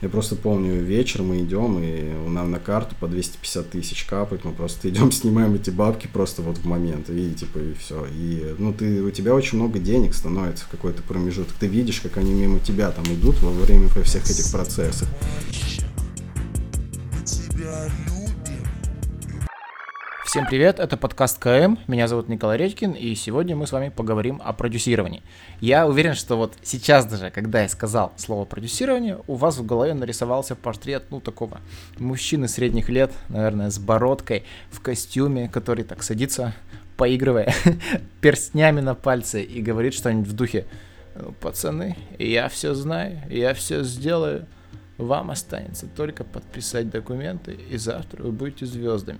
Я просто помню, вечер мы идем, и нам на карту по 250 тысяч капает, мы просто идем, снимаем эти бабки просто вот в момент, и типа, и все. И, ну, ты, у тебя очень много денег становится в какой-то промежуток. Ты видишь, как они мимо тебя там идут во время всех этих процессов. Всем привет, это подкаст КМ, меня зовут Николай Редькин, и сегодня мы с вами поговорим о продюсировании. Я уверен, что вот сейчас даже, когда я сказал слово продюсирование, у вас в голове нарисовался портрет, ну, такого мужчины средних лет, наверное, с бородкой, в костюме, который так садится, поигрывая перстнями на пальце и говорит что-нибудь в духе «Ну, «Пацаны, я все знаю, я все сделаю, вам останется только подписать документы, и завтра вы будете звездами».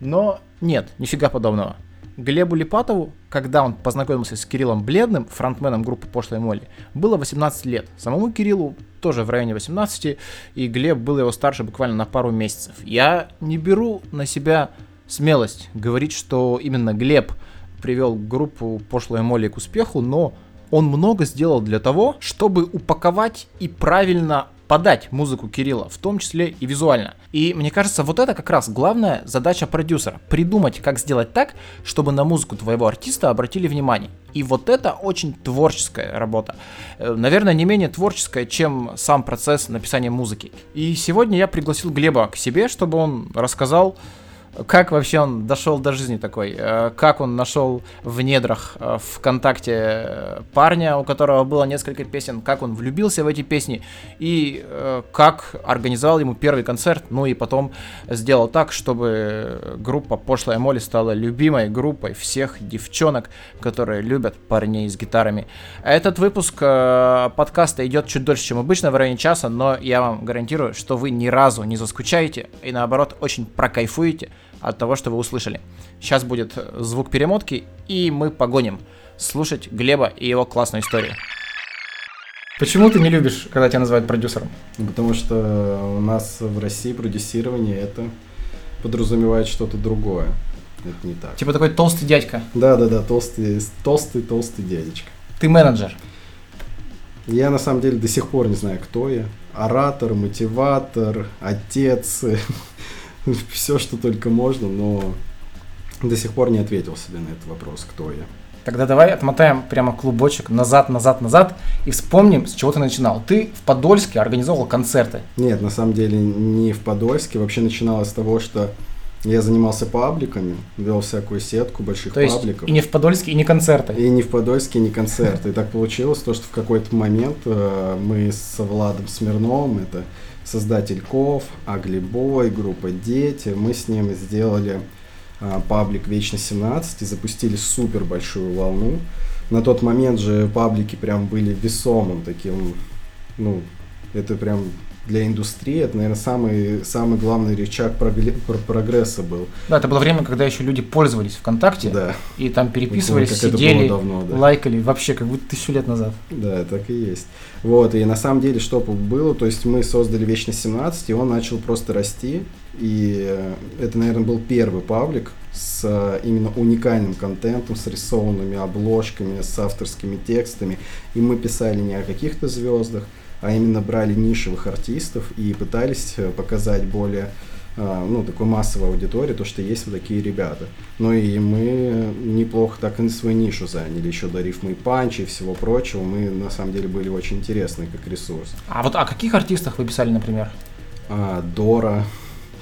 Но нет, нифига подобного. Глебу Липатову, когда он познакомился с Кириллом Бледным, фронтменом группы Пошлой Молли, было 18 лет. Самому Кириллу тоже в районе 18, и Глеб был его старше буквально на пару месяцев. Я не беру на себя смелость говорить, что именно Глеб привел группу Пошлой Молли к успеху, но он много сделал для того, чтобы упаковать и правильно подать музыку Кирилла, в том числе и визуально. И мне кажется, вот это как раз главная задача продюсера. Придумать, как сделать так, чтобы на музыку твоего артиста обратили внимание. И вот это очень творческая работа. Э, наверное, не менее творческая, чем сам процесс написания музыки. И сегодня я пригласил Глеба к себе, чтобы он рассказал как вообще он дошел до жизни такой? Э, как он нашел в недрах э, ВКонтакте э, парня, у которого было несколько песен? Как он влюбился в эти песни? И как организовал ему первый концерт? Ну и потом сделал так, чтобы группа Пошлая Молли стала любимой группой всех девчонок, которые любят парней с гитарами. Этот выпуск подкаста идет чуть дольше, чем обычно, в районе часа, но я вам гарантирую, что вы ни разу не заскучаете и наоборот очень прокайфуете от того, что вы услышали. Сейчас будет звук перемотки, и мы погоним слушать Глеба и его классную историю. Почему ты не любишь, когда тебя называют продюсером? Ну, потому что у нас в России продюсирование это подразумевает что-то другое. Это не так. Типа такой толстый дядька. Да, да, да, толстый, толстый, толстый дядечка. Ты менеджер. Я на самом деле до сих пор не знаю, кто я. Оратор, мотиватор, отец, все, что только можно, но до сих пор не ответил себе на этот вопрос, кто я. Тогда давай отмотаем прямо клубочек назад, назад, назад и вспомним, с чего ты начинал. Ты в Подольске организовывал концерты. Нет, на самом деле не в Подольске. Вообще начиналось с того, что я занимался пабликами, вел всякую сетку больших то пабликов. Есть и не в Подольске, и не концерты. И не в Подольске, и не концерты. И так получилось, то, что в какой-то момент э, мы с Владом Смирновым, это создатель Ков, Аглибой, группа Дети. Мы с ним сделали а, паблик Вечно 17 и запустили супер большую волну. На тот момент же паблики прям были весомым таким, ну, это прям для индустрии это, наверное, самый, самый главный рычаг прогресса был. Да, это было время, когда еще люди пользовались ВКонтакте, да. и там переписывались, вот, сидели, давно, да. лайкали, вообще как будто тысячу лет назад. Да, так и есть. Вот, и на самом деле что было, то есть мы создали Вечность 17, и он начал просто расти, и э, это, наверное, был первый паблик с э, именно уникальным контентом, с рисованными обложками, с авторскими текстами, и мы писали не о каких-то звездах, а именно брали нишевых артистов и пытались э, показать более э, ну, такой массовой аудитории, то, что есть вот такие ребята. Ну и мы неплохо так и свою нишу заняли, еще до рифмы и панчи и всего прочего. Мы на самом деле были очень интересны как ресурс. А вот о каких артистах вы писали, например? А, Дора,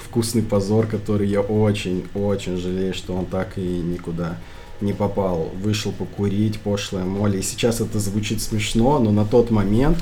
вкусный позор, который я очень-очень жалею, что он так и никуда не попал. Вышел покурить, пошлая моли. И сейчас это звучит смешно, но на тот момент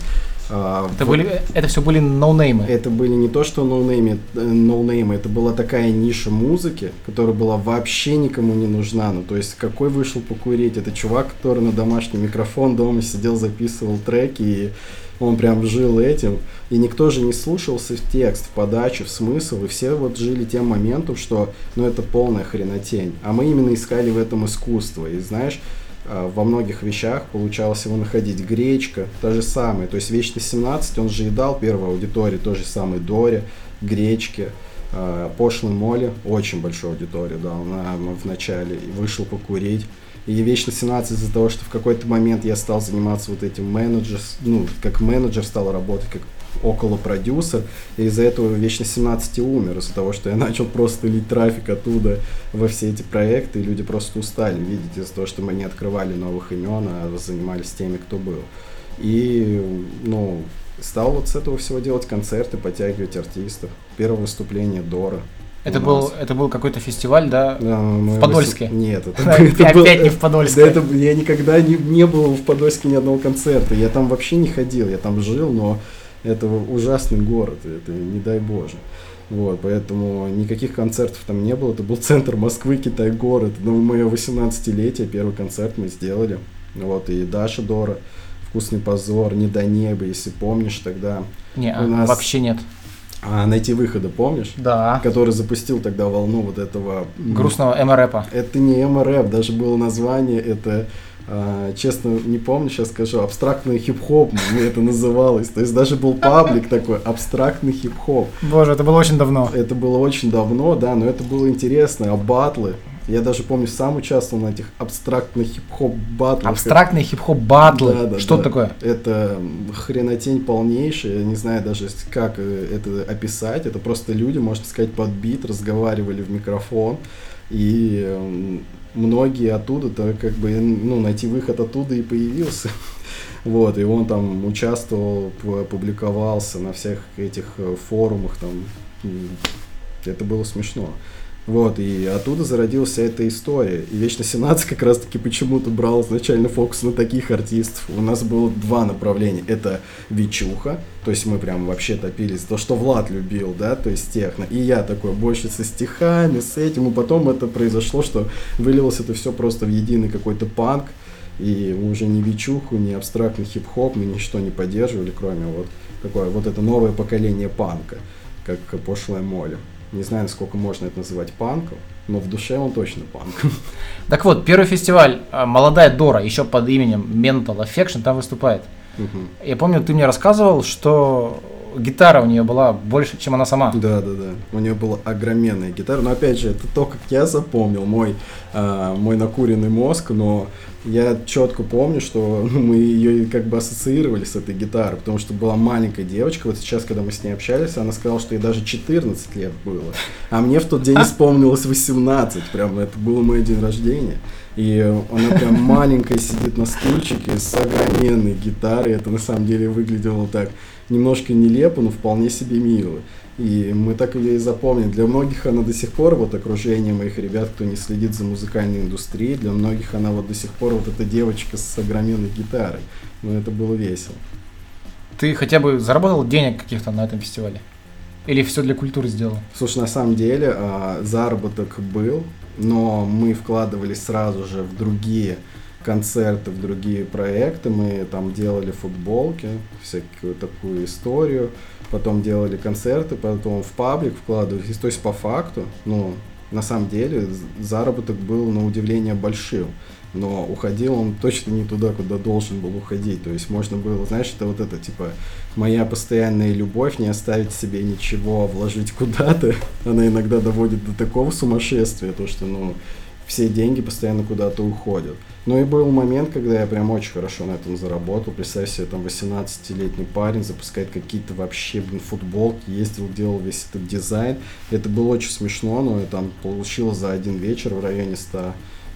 а, это, были, это все были ноунеймы? Это были не то, что ноунеймы, ноунеймы, это была такая ниша музыки, которая была вообще никому не нужна. Ну, то есть, какой вышел покурить? Это чувак, который на домашний микрофон дома сидел, записывал треки, и он прям жил этим. И никто же не слушался в текст, в подачу, в смысл, и все вот жили тем моментом, что, ну, это полная хренотень. А мы именно искали в этом искусство. И знаешь, во многих вещах получалось его находить. Гречка, та же самая. То есть Вечный 17, он же и дал первой аудитории, то же самое Доре, Гречке, а, Пошлый Моли, очень большую аудиторию дал на, в начале. И вышел покурить. И Вечный 17 из-за того, что в какой-то момент я стал заниматься вот этим менеджер, ну, как менеджер стал работать, как около продюсер, и из-за этого Вечно 17 умер, из-за того, что я начал просто лить трафик оттуда во все эти проекты, и люди просто устали видеть из-за того, что мы не открывали новых имен, а занимались теми, кто был. И, ну, стал вот с этого всего делать концерты, подтягивать артистов. Первое выступление Дора. Это был, это был какой-то фестиваль, да? Да, в Подольске? Выступ... Нет, это, это был... Опять не в Подольске. Да, это, я никогда не, не был в Подольске ни одного концерта. Я там вообще не ходил, я там жил, но это ужасный город, это не дай боже. Вот, поэтому никаких концертов там не было. Это был центр Москвы, Китай, город. Но мое 18-летие, первый концерт мы сделали. Вот, и Даша Дора, Вкусный позор, Не до неба, если помнишь тогда. Не, у нас... вообще нет. А найти выхода, помнишь? Да. Который запустил тогда волну вот этого... Грустного МРЭПа. Это не МРЭП, даже было название, это честно, не помню, сейчас скажу, абстрактный хип-хоп это называлось. То есть даже был паблик такой, абстрактный хип-хоп. Боже, это было очень давно. Это было очень давно, да, но это было интересно. А батлы, я даже помню, сам участвовал на этих абстрактных хип-хоп батлах. Абстрактные хип-хоп батлы? Да, да, Что да. такое? Это хренотень полнейшая. Я не знаю даже, как э, это описать. Это просто люди, можно сказать, под бит разговаривали в микрофон. И многие оттуда-то как бы, ну, найти выход оттуда и появился. Вот, и он там участвовал, публиковался на всех этих э, форумах, там, это было смешно. Вот, и оттуда зародилась эта история. И Вечно 17 как раз-таки почему-то брал изначально фокус на таких артистов. У нас было два направления. Это Вичуха, то есть мы прям вообще топились. То, что Влад любил, да, то есть техно. И я такой больше со стихами, с этим. И потом это произошло, что вылилось это все просто в единый какой-то панк. И уже ни Вичуху, ни абстрактный хип-хоп мы ничто не поддерживали, кроме вот такое, вот это новое поколение панка, как пошлая моля. Не знаю, насколько можно это называть панком, но в душе он точно панк. Так вот, первый фестиваль а, «Молодая Дора», еще под именем Mental Affection, там выступает. Угу. Я помню, ты мне рассказывал, что гитара у нее была больше, чем она сама. Да, да, да. У нее была огроменная гитара. Но опять же, это то, как я запомнил, мой, э, мой накуренный мозг, но я четко помню, что мы ее как бы ассоциировали с этой гитарой, потому что была маленькая девочка, вот сейчас, когда мы с ней общались, она сказала, что ей даже 14 лет было, а мне в тот день исполнилось 18, прям это был мой день рождения. И она прям маленькая сидит на стульчике с огроменной гитарой. Это на самом деле выглядело так немножко нелепо, но вполне себе мило. И мы так ее и запомним. Для многих она до сих пор, вот окружение моих ребят, кто не следит за музыкальной индустрией, для многих она вот до сих пор вот эта девочка с огроменной гитарой. Но это было весело. Ты хотя бы заработал денег каких-то на этом фестивале? Или все для культуры сделал? Слушай, на самом деле а, заработок был, но мы вкладывались сразу же в другие концерты, в другие проекты. Мы там делали футболки, всякую такую историю. Потом делали концерты, потом в паблик вкладывались. То есть по факту, ну, на самом деле, заработок был на удивление большим. Но уходил он точно не туда, куда должен был уходить. То есть можно было, знаешь, это вот это, типа, моя постоянная любовь, не оставить себе ничего, а вложить куда-то. Она иногда доводит до такого сумасшествия, то, что, ну, все деньги постоянно куда-то уходят. Ну и был момент, когда я прям очень хорошо на этом заработал. Представь себе, там 18-летний парень запускает какие-то вообще, блин, футболки, ездил, делал весь этот дизайн. Это было очень смешно, но я там получил за один вечер в районе 100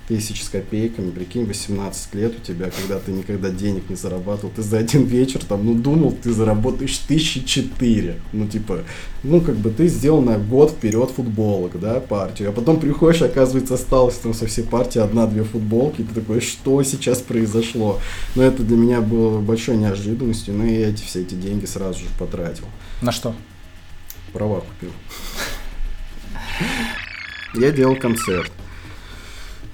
тысяч с копейками, прикинь, 18 лет у тебя, когда ты никогда денег не зарабатывал, ты за один вечер там, ну, думал, ты заработаешь тысячи четыре, ну, типа, ну, как бы ты сделал на год вперед футболок, да, партию, а потом приходишь, оказывается, осталось там со всей партии одна-две футболки, и ты такой, что сейчас произошло? Но это для меня было большой неожиданностью, ну, и эти все эти деньги сразу же потратил. На что? Права купил. Я делал концерт.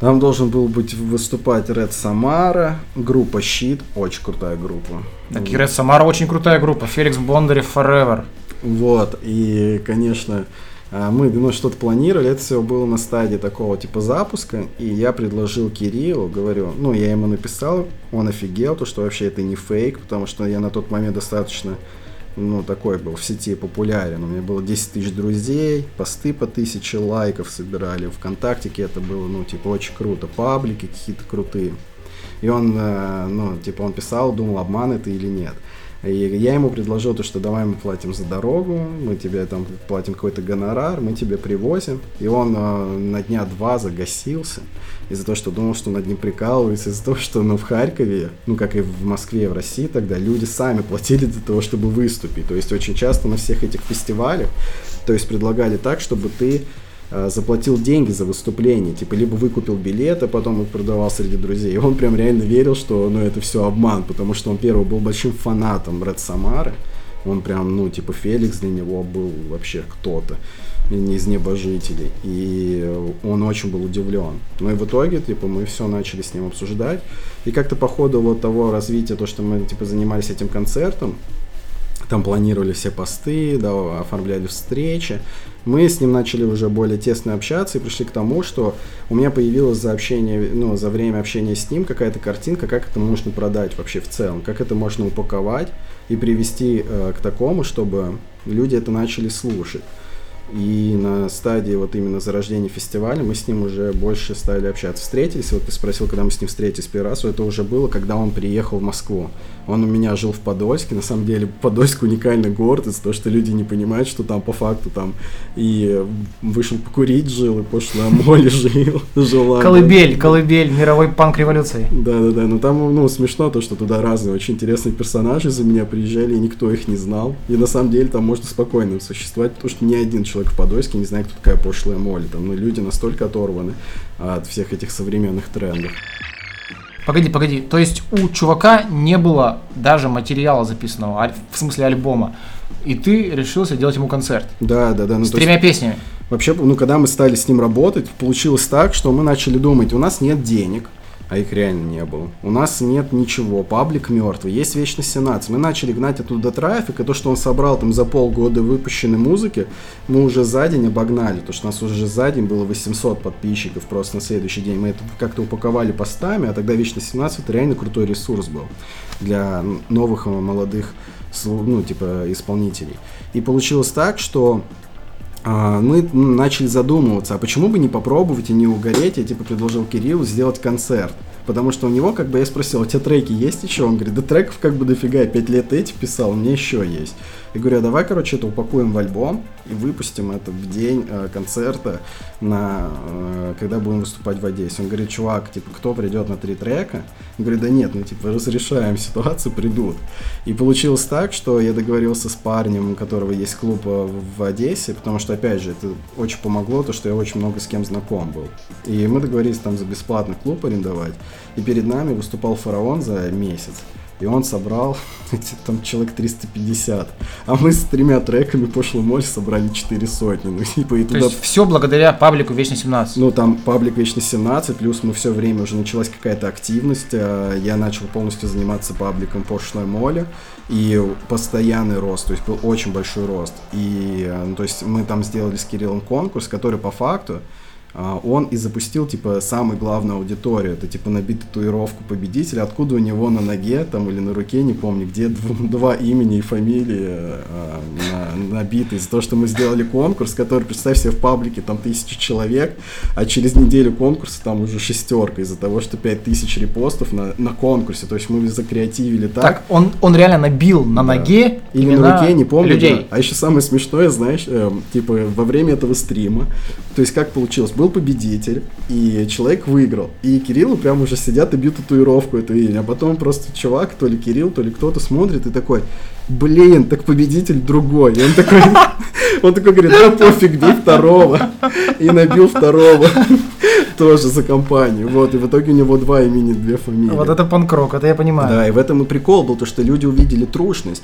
Там должен был быть выступать Red Самара, группа Щит, очень крутая группа. Так и Red Самара очень крутая группа, Феликс Бондарев Forever. Вот, и, конечно, а, мы ну, что-то планировали, это все было на стадии такого типа запуска, и я предложил Кириллу, говорю, ну, я ему написал, он офигел, то, что вообще это не фейк, потому что я на тот момент достаточно ну, такой был в сети популярен. У меня было 10 тысяч друзей, посты по тысяче лайков собирали. Вконтактике это было, ну, типа, очень круто. Паблики какие-то крутые. И он, э, ну, типа, он писал, думал, обман это или нет. И я ему предложил то, что давай мы платим за дорогу, мы тебе там платим какой-то гонорар, мы тебе привозим. И он э, на дня два загасился из-за того, что думал, что над ним прикалывается, из-за того, что ну, в Харькове, ну как и в Москве, в России тогда, люди сами платили для того, чтобы выступить. То есть очень часто на всех этих фестивалях, то есть предлагали так, чтобы ты заплатил деньги за выступление, типа либо выкупил билеты, потом их продавал среди друзей. И он прям реально верил, что ну это все обман, потому что он первый был большим фанатом Ред Самары. Он прям, ну, типа, Феликс для него был вообще кто-то не из небожителей. И он очень был удивлен. Ну и в итоге, типа, мы все начали с ним обсуждать. И как-то по ходу вот того развития, то, что мы, типа, занимались этим концертом, там планировали все посты, да, оформляли встречи. Мы с ним начали уже более тесно общаться и пришли к тому, что у меня появилась за общение, ну, за время общения с ним какая-то картинка, как это можно продать вообще в целом, как это можно упаковать и привести э, к такому, чтобы люди это начали слушать. И на стадии вот именно зарождения фестиваля мы с ним уже больше стали общаться. Встретились, вот ты спросил, когда мы с ним встретились первый раз, это уже было, когда он приехал в Москву. Он у меня жил в Подольске, на самом деле Подольск уникальный город из-за того, что люди не понимают, что там по факту там и вышел покурить жил, и пошло моли жил, жила. Колыбель, колыбель мировой панк революции. Да-да-да, но там, ну, смешно то, что туда разные очень интересные персонажи за меня приезжали, и никто их не знал. И на самом деле там можно спокойно существовать, потому что ни один человек в Подольске не знает, кто такая пошлая моли. Там, ну, люди настолько оторваны от всех этих современных трендов. Погоди, погоди. То есть у чувака не было даже материала записанного, в смысле альбома. И ты решился делать ему концерт. Да, да, да. Ну, с тремя есть, песнями. Вообще, ну, когда мы стали с ним работать, получилось так, что мы начали думать, у нас нет денег, а их реально не было. У нас нет ничего, паблик мертвый, есть вечный сенат. Мы начали гнать оттуда трафик, и то, что он собрал там за полгода выпущенной музыки, мы уже за день обогнали, то что у нас уже за день было 800 подписчиков просто на следующий день. Мы это как-то упаковали постами, а тогда вечный 17 это реально крутой ресурс был для новых молодых ну, типа, исполнителей. И получилось так, что мы начали задумываться, а почему бы не попробовать и не угореть, я типа предложил Кириллу сделать концерт. Потому что у него, как бы я спросил, у тебя треки есть еще? Он говорит, да треков как бы дофига, пять лет эти писал, меня еще есть. И говорю, а давай, короче, это упакуем в альбом и выпустим это в день э, концерта, на, э, когда будем выступать в Одессе. Он говорит, чувак, типа, кто придет на три трека? Он говорит, да нет, ну, типа, разрешаем ситуацию, придут. И получилось так, что я договорился с парнем, у которого есть клуб э, в Одессе, потому что, опять же, это очень помогло, то, что я очень много с кем знаком был. И мы договорились там за бесплатный клуб арендовать. И перед нами выступал фараон за месяц. И он собрал там человек 350. А мы с тремя треками пошлый моль собрали 4 сотни. Ну, типа, и туда... То есть все благодаря паблику Вечно 17? Ну, там паблик Вечно 17, плюс мы все время уже началась какая-то активность. А, я начал полностью заниматься пабликом пошлой моли. И постоянный рост, то есть был очень большой рост. И, а, ну, то есть мы там сделали с Кириллом конкурс, который по факту он и запустил, типа, самую главную аудиторию. Это, типа, набить татуировку победителя. Откуда у него на ноге, там, или на руке, не помню, где два имени и фамилии а, на, набиты. Из-за того, что мы сделали конкурс, который, представь себе, в паблике там тысячи человек, а через неделю конкурса там уже шестерка из-за того, что пять тысяч репостов на, на конкурсе. То есть мы закреативили так. Так, он, он реально набил на да. ноге или на руке, не помню. Людей. Да. А еще самое смешное, знаешь, э, типа, во время этого стрима, то есть как получилось? Был победитель, и человек выиграл. И Кириллу прям уже сидят и бьют татуировку эту имя. А потом просто чувак, то ли Кирилл, то ли кто-то смотрит и такой, блин, так победитель другой. И он такой, он такой говорит, да пофиг, бей второго. И набил второго. Тоже за компанию. Вот, и в итоге у него два имени, две фамилии. Вот это панкрок, это я понимаю. Да, и в этом и прикол был, то, что люди увидели трушность.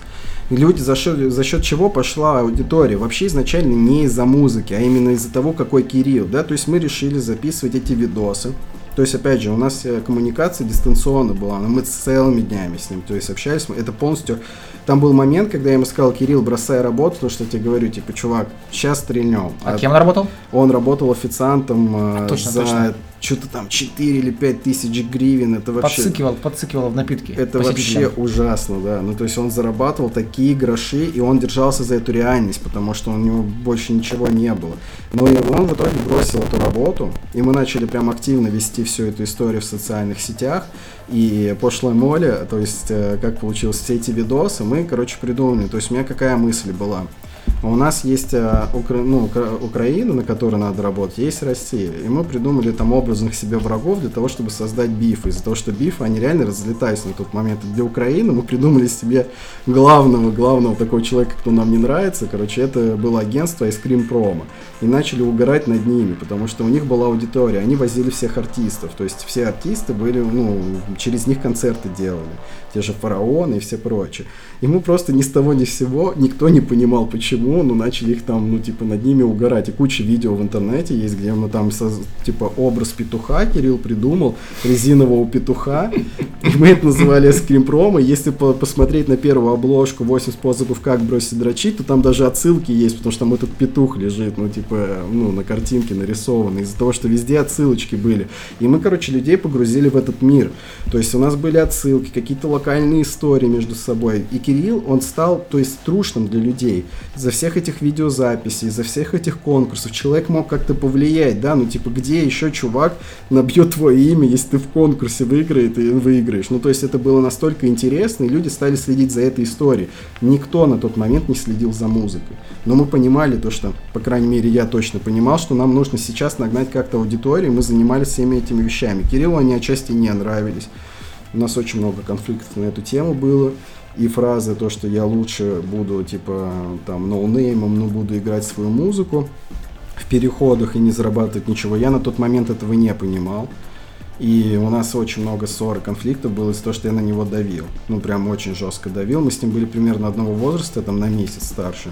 Люди за счет, за счет чего пошла аудитория? Вообще изначально не из-за музыки, а именно из-за того, какой Кирилл, да, то есть мы решили записывать эти видосы, то есть, опять же, у нас коммуникация дистанционно была, но мы целыми днями с ним, то есть общались, это полностью... Там был момент, когда я ему сказал, Кирилл, бросай работу, то что я тебе говорю, типа, чувак, сейчас стрельнем. А, а кем он работал? Он работал официантом а, точно, за... Точно что-то там 4 или 5 тысяч гривен, это вообще... Подсыкивал, подсыкивал в напитки. Это вообще ужасно, да. Ну, то есть он зарабатывал такие гроши, и он держался за эту реальность, потому что у него больше ничего не было. Ну, и он в итоге бросил эту работу, и мы начали прям активно вести всю эту историю в социальных сетях, и пошлая моля, то есть э, как получилось, все эти видосы, мы, короче, придумали. То есть у меня какая мысль была? У нас есть а, Укра... ну, Украина, на которой надо работать, есть Россия. И мы придумали там образных себе врагов для того, чтобы создать биф. Из-за того, что бифы, они реально разлетались на тот момент. Для Украины мы придумали себе главного, главного такого человека, кто нам не нравится. Короче, это было агентство Ice Promo. И начали угорать над ними, потому что у них была аудитория. Они возили всех артистов. То есть все артисты были, ну, через них концерты делали. Те же фараоны и все прочее. И мы просто ни с того ни с сего, никто не понимал почему, но начали их там, ну, типа, над ними угорать. И куча видео в интернете есть, где мы там, типа, образ петуха Кирилл придумал, резинового петуха. И мы это называли скримпром. И если по посмотреть на первую обложку 8 способов, как бросить дрочить, то там даже отсылки есть, потому что там этот петух лежит, ну, типа, ну, на картинке нарисованный. Из-за того, что везде отсылочки были. И мы, короче, людей погрузили в этот мир. То есть у нас были отсылки, какие-то локальные истории между собой. И Кирилл, он стал, то есть, трушным для людей. За всех этих видеозаписей, за всех этих конкурсов человек мог как-то повлиять, да, ну, типа, где еще чувак набьет твое имя, если ты в конкурсе выиграет и выиграешь. Ну, то есть, это было настолько интересно, и люди стали следить за этой историей. Никто на тот момент не следил за музыкой. Но мы понимали то, что, по крайней мере, я точно понимал, что нам нужно сейчас нагнать как-то аудиторию, мы занимались всеми этими вещами. Кириллу они отчасти не нравились. У нас очень много конфликтов на эту тему было и фразы, то, что я лучше буду, типа, там, ноунеймом, но буду играть свою музыку в переходах и не зарабатывать ничего, я на тот момент этого не понимал. И у нас очень много ссор и конфликтов было из-за того, что я на него давил. Ну, прям очень жестко давил. Мы с ним были примерно одного возраста, там на месяц старше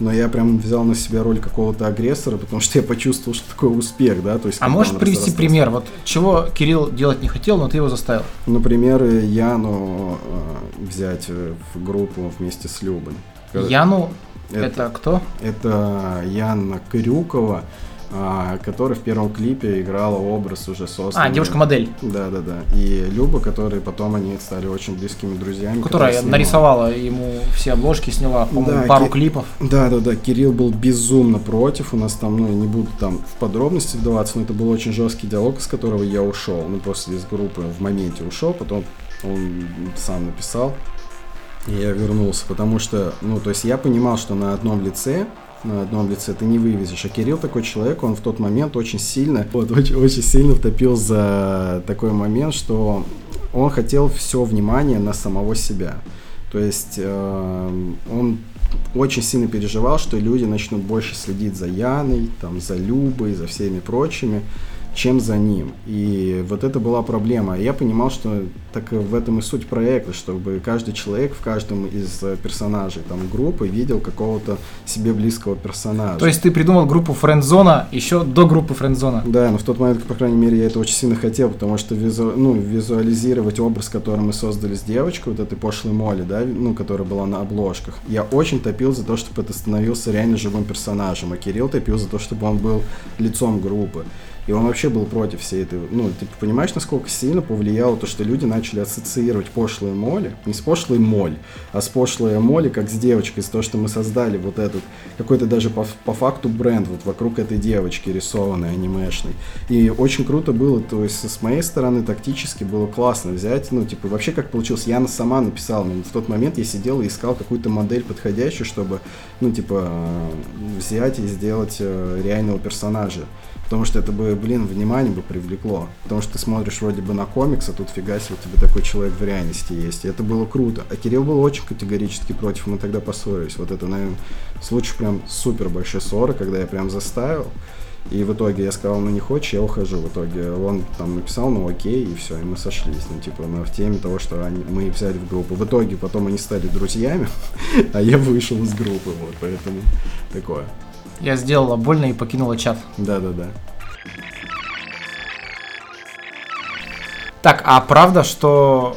но я прям взял на себя роль какого-то агрессора, потому что я почувствовал, что такое успех, да, то есть. А можешь привести пример, вот чего Кирилл делать не хотел, но ты его заставил? Например, Яну э, взять э, в группу вместе с Любой. Яну это, это кто? Это Яна Крюкова. А, которая в первом клипе играла образ уже созданный. А, девушка-модель. Да, да, да. И Люба, которые потом они стали очень близкими друзьями. Которая нарисовала ему все обложки, сняла, по-моему, да, пару Ки... клипов. Да, да, да. Кирилл был безумно против. У нас там, ну, не буду там в подробности вдаваться, но это был очень жесткий диалог, из которого я ушел. Ну, после из группы в моменте ушел, потом он сам написал. И я вернулся, потому что, ну, то есть я понимал, что на одном лице на одном лице ты не вывезешь. А Кирилл такой человек, он в тот момент очень сильно, вот, очень, очень сильно втопил за такой момент, что он хотел все внимание на самого себя. То есть э, он очень сильно переживал, что люди начнут больше следить за Яной, там, за Любой, за всеми прочими чем за ним. И вот это была проблема. Я понимал, что так в этом и суть проекта, чтобы каждый человек в каждом из персонажей там группы видел какого-то себе близкого персонажа. То есть ты придумал группу Френдзона еще до группы Френдзона? Да, но в тот момент, по крайней мере, я это очень сильно хотел, потому что визу, ну, визуализировать образ, который мы создали с девочкой, вот этой пошлой Молли, да, ну, которая была на обложках, я очень топил за то, чтобы это становился реально живым персонажем, а Кирилл топил за то, чтобы он был лицом группы. И он вообще был против всей этой... Ну, ты понимаешь, насколько сильно повлияло то, что люди начали ассоциировать пошлую моли, не с пошлой моль, а с пошлой моли, как с девочкой, с то, что мы создали вот этот, какой-то даже по, по факту бренд вот вокруг этой девочки рисованной, анимешной. И очень круто было, то есть с моей стороны тактически было классно взять, ну, типа, вообще как получилось, Яна сама написала, но в тот момент я сидел и искал какую-то модель подходящую, чтобы, ну, типа, взять и сделать э, реального персонажа. Потому что это бы, блин, внимание бы привлекло. Потому что ты смотришь вроде бы на комикс, а тут фига себе, у тебя такой человек в реальности есть. И это было круто. А Кирилл был очень категорически против, мы тогда поссорились. Вот это, наверное, случай прям супер большой ссоры, когда я прям заставил. И в итоге я сказал, ну не хочешь, я ухожу. В итоге он там написал, ну окей, и все, и мы сошлись. Ну типа, мы в теме того, что они, мы взяли в группу. В итоге потом они стали друзьями, а я вышел из группы, вот, поэтому такое. Я сделала больно и покинула чат. Да-да-да. Так, а правда, что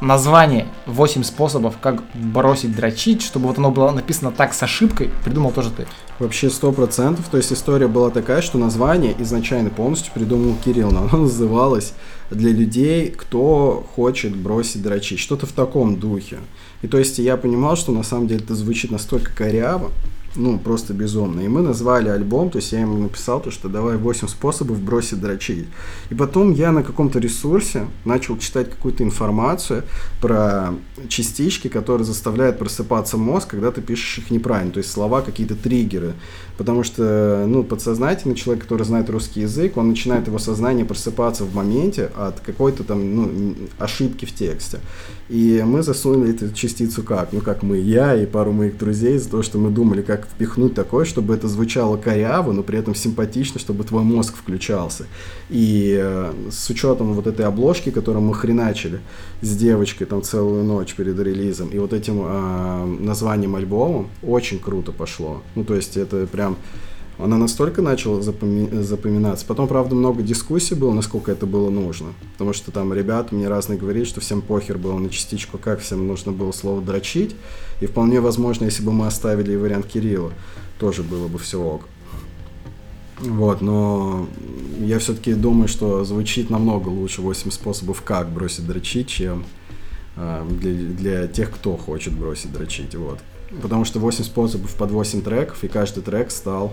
название 8 способов, как бросить дрочить, чтобы вот оно было написано так с ошибкой, придумал тоже ты. Вообще сто процентов. То есть история была такая, что название изначально полностью придумал Кирилл, но оно называлось для людей, кто хочет бросить дрочить. Что-то в таком духе. И то есть я понимал, что на самом деле это звучит настолько коряво, ну, просто безумно. И мы назвали альбом, то есть я ему написал то, что давай 8 способов бросить дрочить. И потом я на каком-то ресурсе начал читать какую-то информацию про частички, которые заставляют просыпаться мозг, когда ты пишешь их неправильно, то есть слова, какие-то триггеры. Потому что, ну, подсознательный человек, который знает русский язык, он начинает его сознание просыпаться в моменте от какой-то там, ну, ошибки в тексте. И мы засунули эту частицу как? Ну, как мы, я и пару моих друзей, за то, что мы думали, как впихнуть такое, чтобы это звучало коряво, но при этом симпатично, чтобы твой мозг включался. И э, с учетом вот этой обложки, которую мы хреначили с девочкой там целую ночь перед релизом, и вот этим э, названием альбома, очень круто пошло. Ну, то есть это прям она настолько начала запоми- запоминаться. Потом, правда, много дискуссий было, насколько это было нужно. Потому что там ребята мне разные говорили, что всем похер было на частичку, как всем нужно было слово дрочить. И вполне возможно, если бы мы оставили вариант Кирилла, тоже было бы все ок. Вот, но я все-таки думаю, что звучит намного лучше 8 способов, как бросить дрочить, чем э, для, для тех, кто хочет бросить дрочить. Вот. Потому что 8 способов под 8 треков, и каждый трек стал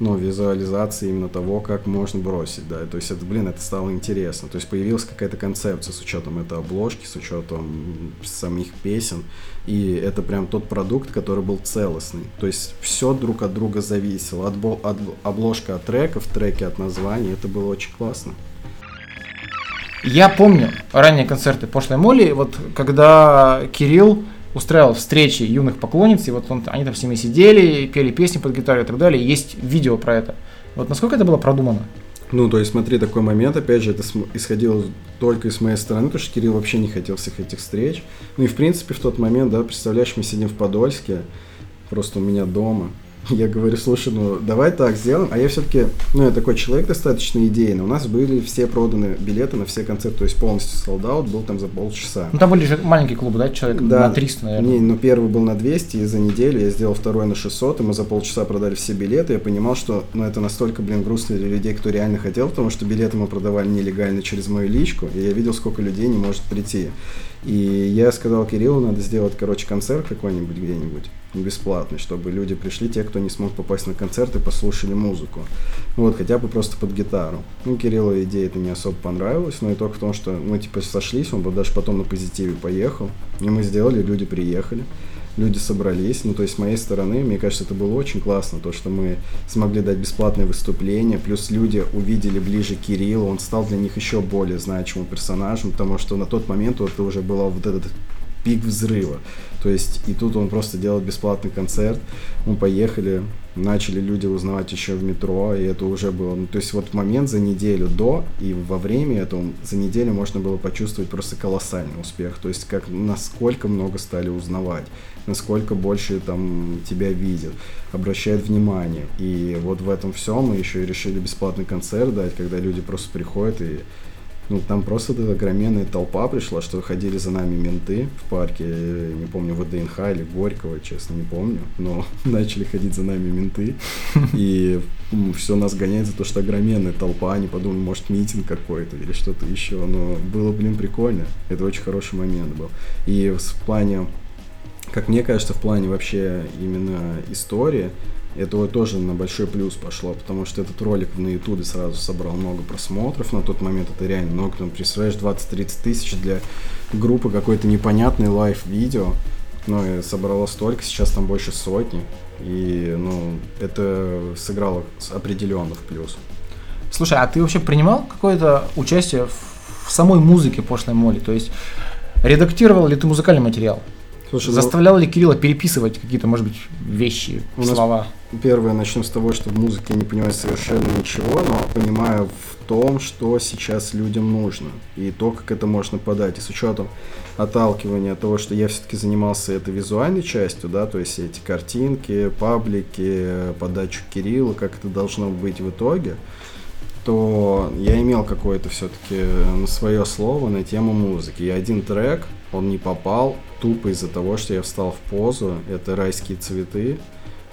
ну, визуализации именно того, как можно бросить, да, то есть это, блин, это стало интересно, то есть появилась какая-то концепция с учетом этой обложки, с учетом самих песен, и это прям тот продукт, который был целостный, то есть все друг от друга зависело, от, от обложка от треков, треки от названий, это было очень классно. Я помню ранние концерты пошлой Молли, вот когда Кирилл устраивал встречи юных поклонниц, и вот он, они там с сидели, пели песни под гитару и так далее. Есть видео про это. Вот насколько это было продумано? Ну, то есть, смотри, такой момент, опять же, это исходило только из моей стороны, потому что Кирилл вообще не хотел всех этих встреч. Ну и, в принципе, в тот момент, да, представляешь, мы сидим в Подольске, просто у меня дома, Я говорю, слушай, ну давай так сделаем. А я все-таки, ну я такой человек достаточно идейный. У нас были все проданы билеты на все концерты, то есть полностью солдат был там за полчаса. Ну там были же маленькие клубы, да, человек да, на 300, наверное. Не, ну первый был на 200, и за неделю я сделал второй на 600, и мы за полчаса продали все билеты. Я понимал, что ну это настолько, блин, грустно для людей, кто реально хотел, потому что билеты мы продавали нелегально через мою личку, и я видел, сколько людей не может прийти. И я сказал Кириллу, надо сделать, короче, концерт какой-нибудь где-нибудь бесплатный, чтобы люди пришли, те, кто не смог попасть на концерт и послушали музыку. Вот, хотя бы просто под гитару. Ну, Кириллу идея это не особо понравилась, но итог в том, что мы, типа, сошлись, он бы даже потом на позитиве поехал, и мы сделали, люди приехали люди собрались. Ну, то есть, с моей стороны, мне кажется, это было очень классно, то, что мы смогли дать бесплатное выступление, плюс люди увидели ближе Кирилла, он стал для них еще более значимым персонажем, потому что на тот момент вот, уже была вот этот пик взрыва. То есть, и тут он просто делал бесплатный концерт, мы поехали, начали люди узнавать еще в метро, и это уже было, ну, то есть вот момент за неделю до и во время этого, за неделю можно было почувствовать просто колоссальный успех, то есть как, насколько много стали узнавать, насколько больше там тебя видят, обращают внимание, и вот в этом всем мы еще и решили бесплатный концерт дать, когда люди просто приходят и ну, там просто эта огроменная толпа пришла, что ходили за нами менты в парке, не помню, ВДНХ или Горького, честно, не помню, но начали ходить за нами менты, и все нас гоняет за то, что огроменная толпа, они подумали, может, митинг какой-то или что-то еще, но было, блин, прикольно, это очень хороший момент был. И в плане, как мне кажется, в плане вообще именно истории, это тоже на большой плюс пошло, потому что этот ролик на ютубе сразу собрал много просмотров на тот момент, это реально много, там, представляешь, 20-30 тысяч для группы какой-то непонятный лайв-видео, ну и собрало столько, сейчас там больше сотни, и, ну, это сыграло определенно в плюс. Слушай, а ты вообще принимал какое-то участие в самой музыке пошлой моли, то есть редактировал ли ты музыкальный материал? Слушай, ну, Заставлял ли Кирилла переписывать какие-то, может быть, вещи, у слова? Первое, начнем с того, что в музыке я не понимаю совершенно ничего, но понимаю в том, что сейчас людям нужно, и то, как это можно подать. И с учетом отталкивания от того, что я все-таки занимался этой визуальной частью, да, то есть эти картинки, паблики, подачу Кирилла, как это должно быть в итоге, то я имел какое-то все-таки на свое слово на тему музыки. И один трек, он не попал тупо из-за того, что я встал в позу. Это «Райские цветы».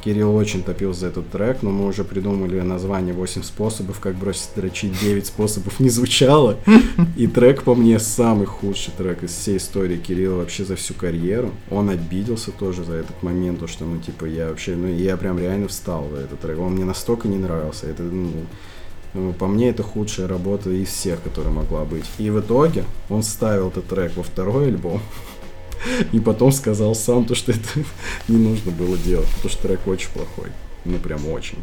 Кирилл очень топил за этот трек, но мы уже придумали название 8 способов, как бросить дрочить 9 способов не звучало. И трек по мне самый худший трек из всей истории Кирилла вообще за всю карьеру. Он обиделся тоже за этот момент, то что, ну, типа, я вообще, ну, я прям реально встал за этот трек. Он мне настолько не нравился. Это, ну, ну, по мне, это худшая работа из всех, которая могла быть. И в итоге он ставил этот трек во второй альбом. И потом сказал сам, то, что это не нужно было делать, потому что трек очень плохой. Ну, прям очень.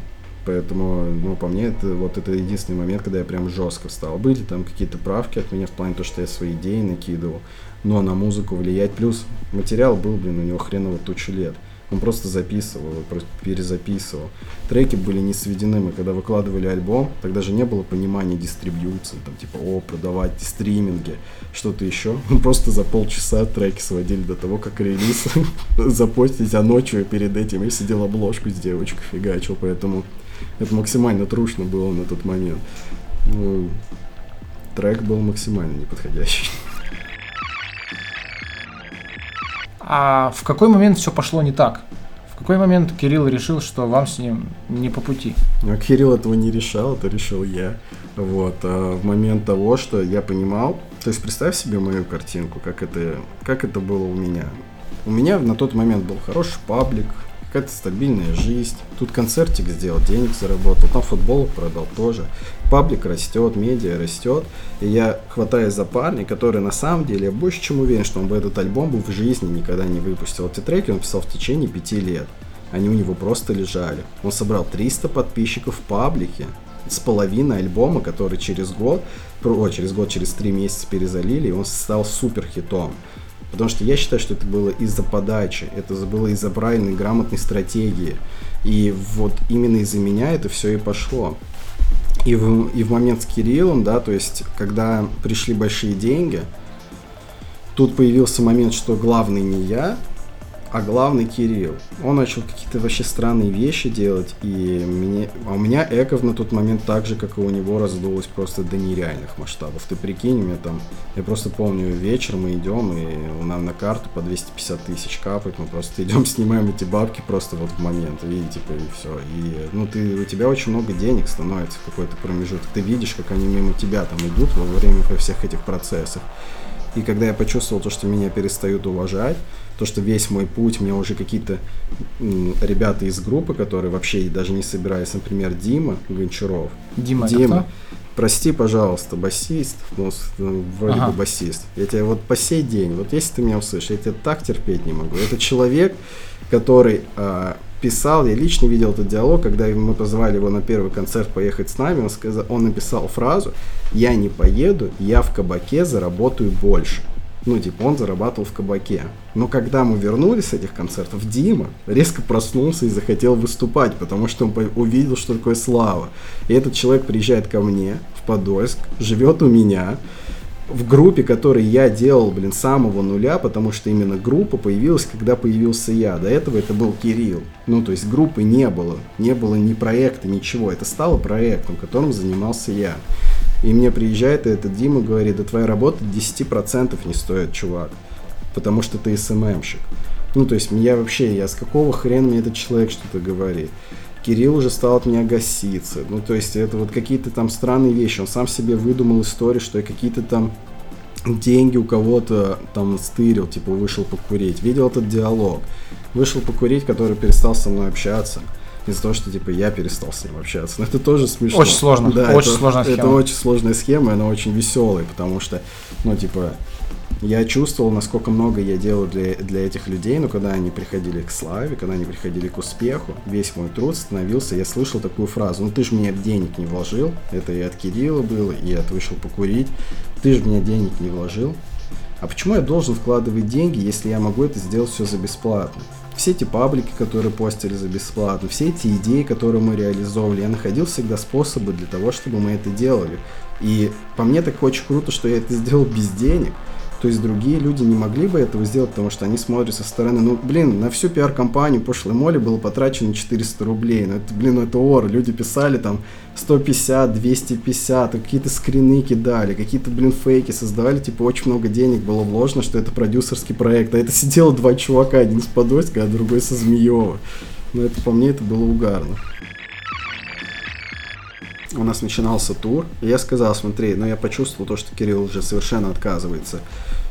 Поэтому, ну, по мне, это вот это единственный момент, когда я прям жестко стал. Были там какие-то правки от меня в плане того, что я свои идеи накидывал, но на музыку влиять. Плюс материал был, блин, у него хреново тучу лет. Он просто записывал, перезаписывал. Треки были не сведены. Мы когда выкладывали альбом, тогда же не было понимания дистрибьюции, там типа, о, продавать стриминги, что-то еще. Мы просто за полчаса треки сводили до того, как релиз запостить, а ночью перед этим я сидел обложку с девочкой фигачил, поэтому это максимально трушно было на тот момент. Ну, трек был максимально неподходящий. А в какой момент все пошло не так? В какой момент Кирилл решил, что вам с ним не по пути? Ну, Кирилл этого не решал, это решил я. Вот, а в момент того, что я понимал, то есть представь себе мою картинку, как это, как это было у меня. У меня на тот момент был хороший паблик, какая-то стабильная жизнь. Тут концертик сделал, денег заработал, там футбол продал тоже. Паблик растет, медиа растет. И я хватаюсь за парня, который на самом деле, я больше чем уверен, что он бы этот альбом бы в жизни никогда не выпустил. Эти треки он писал в течение пяти лет. Они у него просто лежали. Он собрал 300 подписчиков в паблике с половины альбома, который через год, о, через год, через три месяца перезалили, и он стал супер хитом. Потому что я считаю, что это было из-за подачи, это было из-за правильной, грамотной стратегии. И вот именно из-за меня это все и пошло. И в, и в момент с Кириллом, да, то есть, когда пришли большие деньги, тут появился момент, что главный не я, а главный Кирилл. Он начал какие-то вообще странные вещи делать, и мне, а у меня эко на тот момент так же, как и у него, раздулось просто до нереальных масштабов. Ты прикинь, мне там, я просто помню, вечер мы идем, и нам на карту по 250 тысяч капает, мы просто идем, снимаем эти бабки просто вот в момент, и типа, и все. И, ну, ты, у тебя очень много денег становится в какой-то промежуток. Ты видишь, как они мимо тебя там идут во время всех этих процессов. И когда я почувствовал то, что меня перестают уважать, то, что весь мой путь, мне уже какие-то ребята из группы, которые вообще даже не собирались, например, Дима Гончаров. Дима, Дима, прости, пожалуйста, басист, ну, ну, вроде ага. бы басист. Я тебя вот по сей день, вот если ты меня услышишь, я тебя так терпеть не могу. Это человек, который а, писал, я лично видел этот диалог, когда мы позвали его на первый концерт поехать с нами, он, сказал, он написал фразу «Я не поеду, я в кабаке заработаю больше». Ну, типа, он зарабатывал в кабаке. Но когда мы вернулись с этих концертов, Дима резко проснулся и захотел выступать, потому что он увидел, что такое слава. И этот человек приезжает ко мне в Подольск, живет у меня, в группе, которой я делал, блин, с самого нуля, потому что именно группа появилась, когда появился я. До этого это был Кирилл. Ну, то есть группы не было. Не было ни проекта, ничего. Это стало проектом, которым занимался я. И мне приезжает этот Дима говорит, да твоя работа 10% не стоит, чувак, потому что ты СММщик. Ну, то есть, я вообще, я с какого хрена мне этот человек что-то говорит? Кирилл уже стал от меня гаситься. Ну, то есть, это вот какие-то там странные вещи. Он сам себе выдумал историю, что я какие-то там деньги у кого-то там стырил, типа вышел покурить. Видел этот диалог. Вышел покурить, который перестал со мной общаться из-за того, что типа я перестал с ним общаться. Но это тоже смешно. Очень сложно. Да, очень это, сложная схема. Это очень сложная схема, и она очень веселая, потому что, ну, типа, я чувствовал, насколько много я делаю для, для этих людей, но когда они приходили к славе, когда они приходили к успеху, весь мой труд становился, я слышал такую фразу, ну ты же мне денег не вложил, это и от Кирилла было, и от вышел покурить, ты же мне денег не вложил, а почему я должен вкладывать деньги, если я могу это сделать все за бесплатно? все эти паблики, которые постили за бесплатно, все эти идеи, которые мы реализовывали, я находил всегда способы для того, чтобы мы это делали. И по мне так очень круто, что я это сделал без денег. То есть другие люди не могли бы этого сделать, потому что они смотрят со стороны, ну, блин, на всю пиар-компанию пошлой моли было потрачено 400 рублей. Ну, это, блин, ну, это ор. Люди писали там 150, 250, какие-то скрины кидали, какие-то, блин, фейки создавали. Типа, очень много денег было вложено, что это продюсерский проект. А это сидело два чувака, один с Подольска, а другой со Змеева. Ну, это, по мне, это было угарно у нас начинался тур, и я сказал, смотри, ну я почувствовал то, что Кирилл уже совершенно отказывается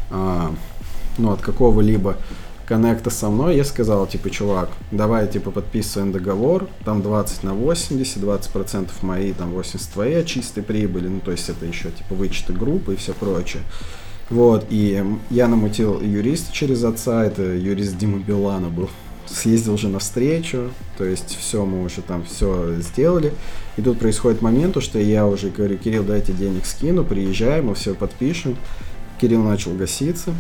ну, от какого-либо коннекта со мной, я сказал, типа, чувак, давай, типа, подписываем договор, там 20 на 80, 20% мои, там 80 твои от чистой прибыли, ну, то есть это еще, типа, вычеты группы и все прочее. Вот, и я намутил юриста через отца, это юрист Дима Билана был, съездил уже на встречу, то есть все, мы уже там все сделали. И тут происходит момент, что я уже говорю, Кирилл, дайте денег скину, приезжаем, мы все подпишем. Кирилл начал гаситься,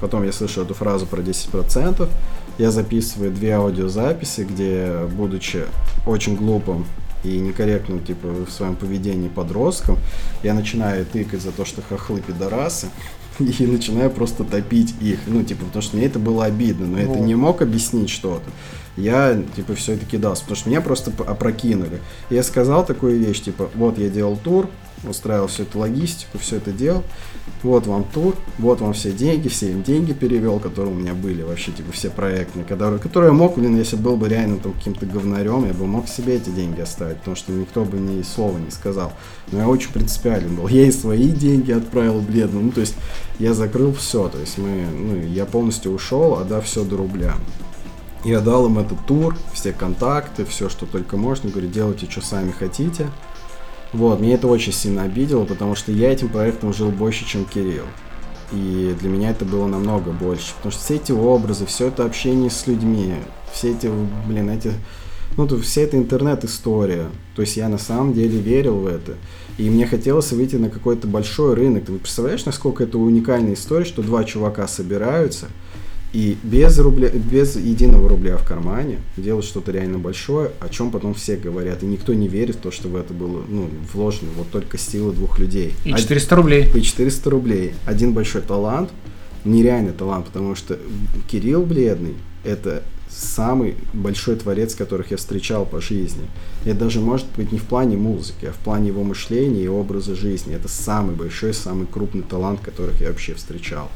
потом я слышу эту фразу про 10%, я записываю две аудиозаписи, где, будучи очень глупым и некорректным, типа, в своем поведении подростком, я начинаю тыкать за то, что хохлы пидорасы, и начинаю просто топить их. Ну, типа, потому что мне это было обидно, но вот. это не мог объяснить что-то. Я, типа, все это кидался, потому что меня просто опрокинули. Я сказал такую вещь, типа, вот я делал тур, устраивал всю эту логистику, все это делал. Вот вам тур, вот вам все деньги, все им деньги перевел, которые у меня были вообще, типа, все проектные, которые, которые я мог, блин, если был бы реально там каким-то говнарем, я бы мог себе эти деньги оставить, потому что никто бы ни слова не сказал. Но я очень принципиален был. Я и свои деньги отправил бледно, ну, то есть я закрыл все, то есть мы, ну, я полностью ушел, отдав все до рубля. Я дал им этот тур, все контакты, все, что только можно. Говорю, делайте, что сами хотите. Вот, меня это очень сильно обидело, потому что я этим проектом жил больше, чем Кирилл. И для меня это было намного больше. Потому что все эти образы, все это общение с людьми, все эти, блин, эти... Ну, то, вся эта интернет-история. То есть я на самом деле верил в это. И мне хотелось выйти на какой-то большой рынок. Ты представляешь, насколько это уникальная история, что два чувака собираются – и без, рубля, без единого рубля в кармане делать что-то реально большое, о чем потом все говорят. И никто не верит в то, что в это было ну, вложено вот только сила двух людей. И 400 рублей. И 400 рублей. Один большой талант, нереальный талант, потому что Кирилл Бледный – это самый большой творец, которых я встречал по жизни. Это даже может быть не в плане музыки, а в плане его мышления и образа жизни. Это самый большой, самый крупный талант, которых я вообще встречал.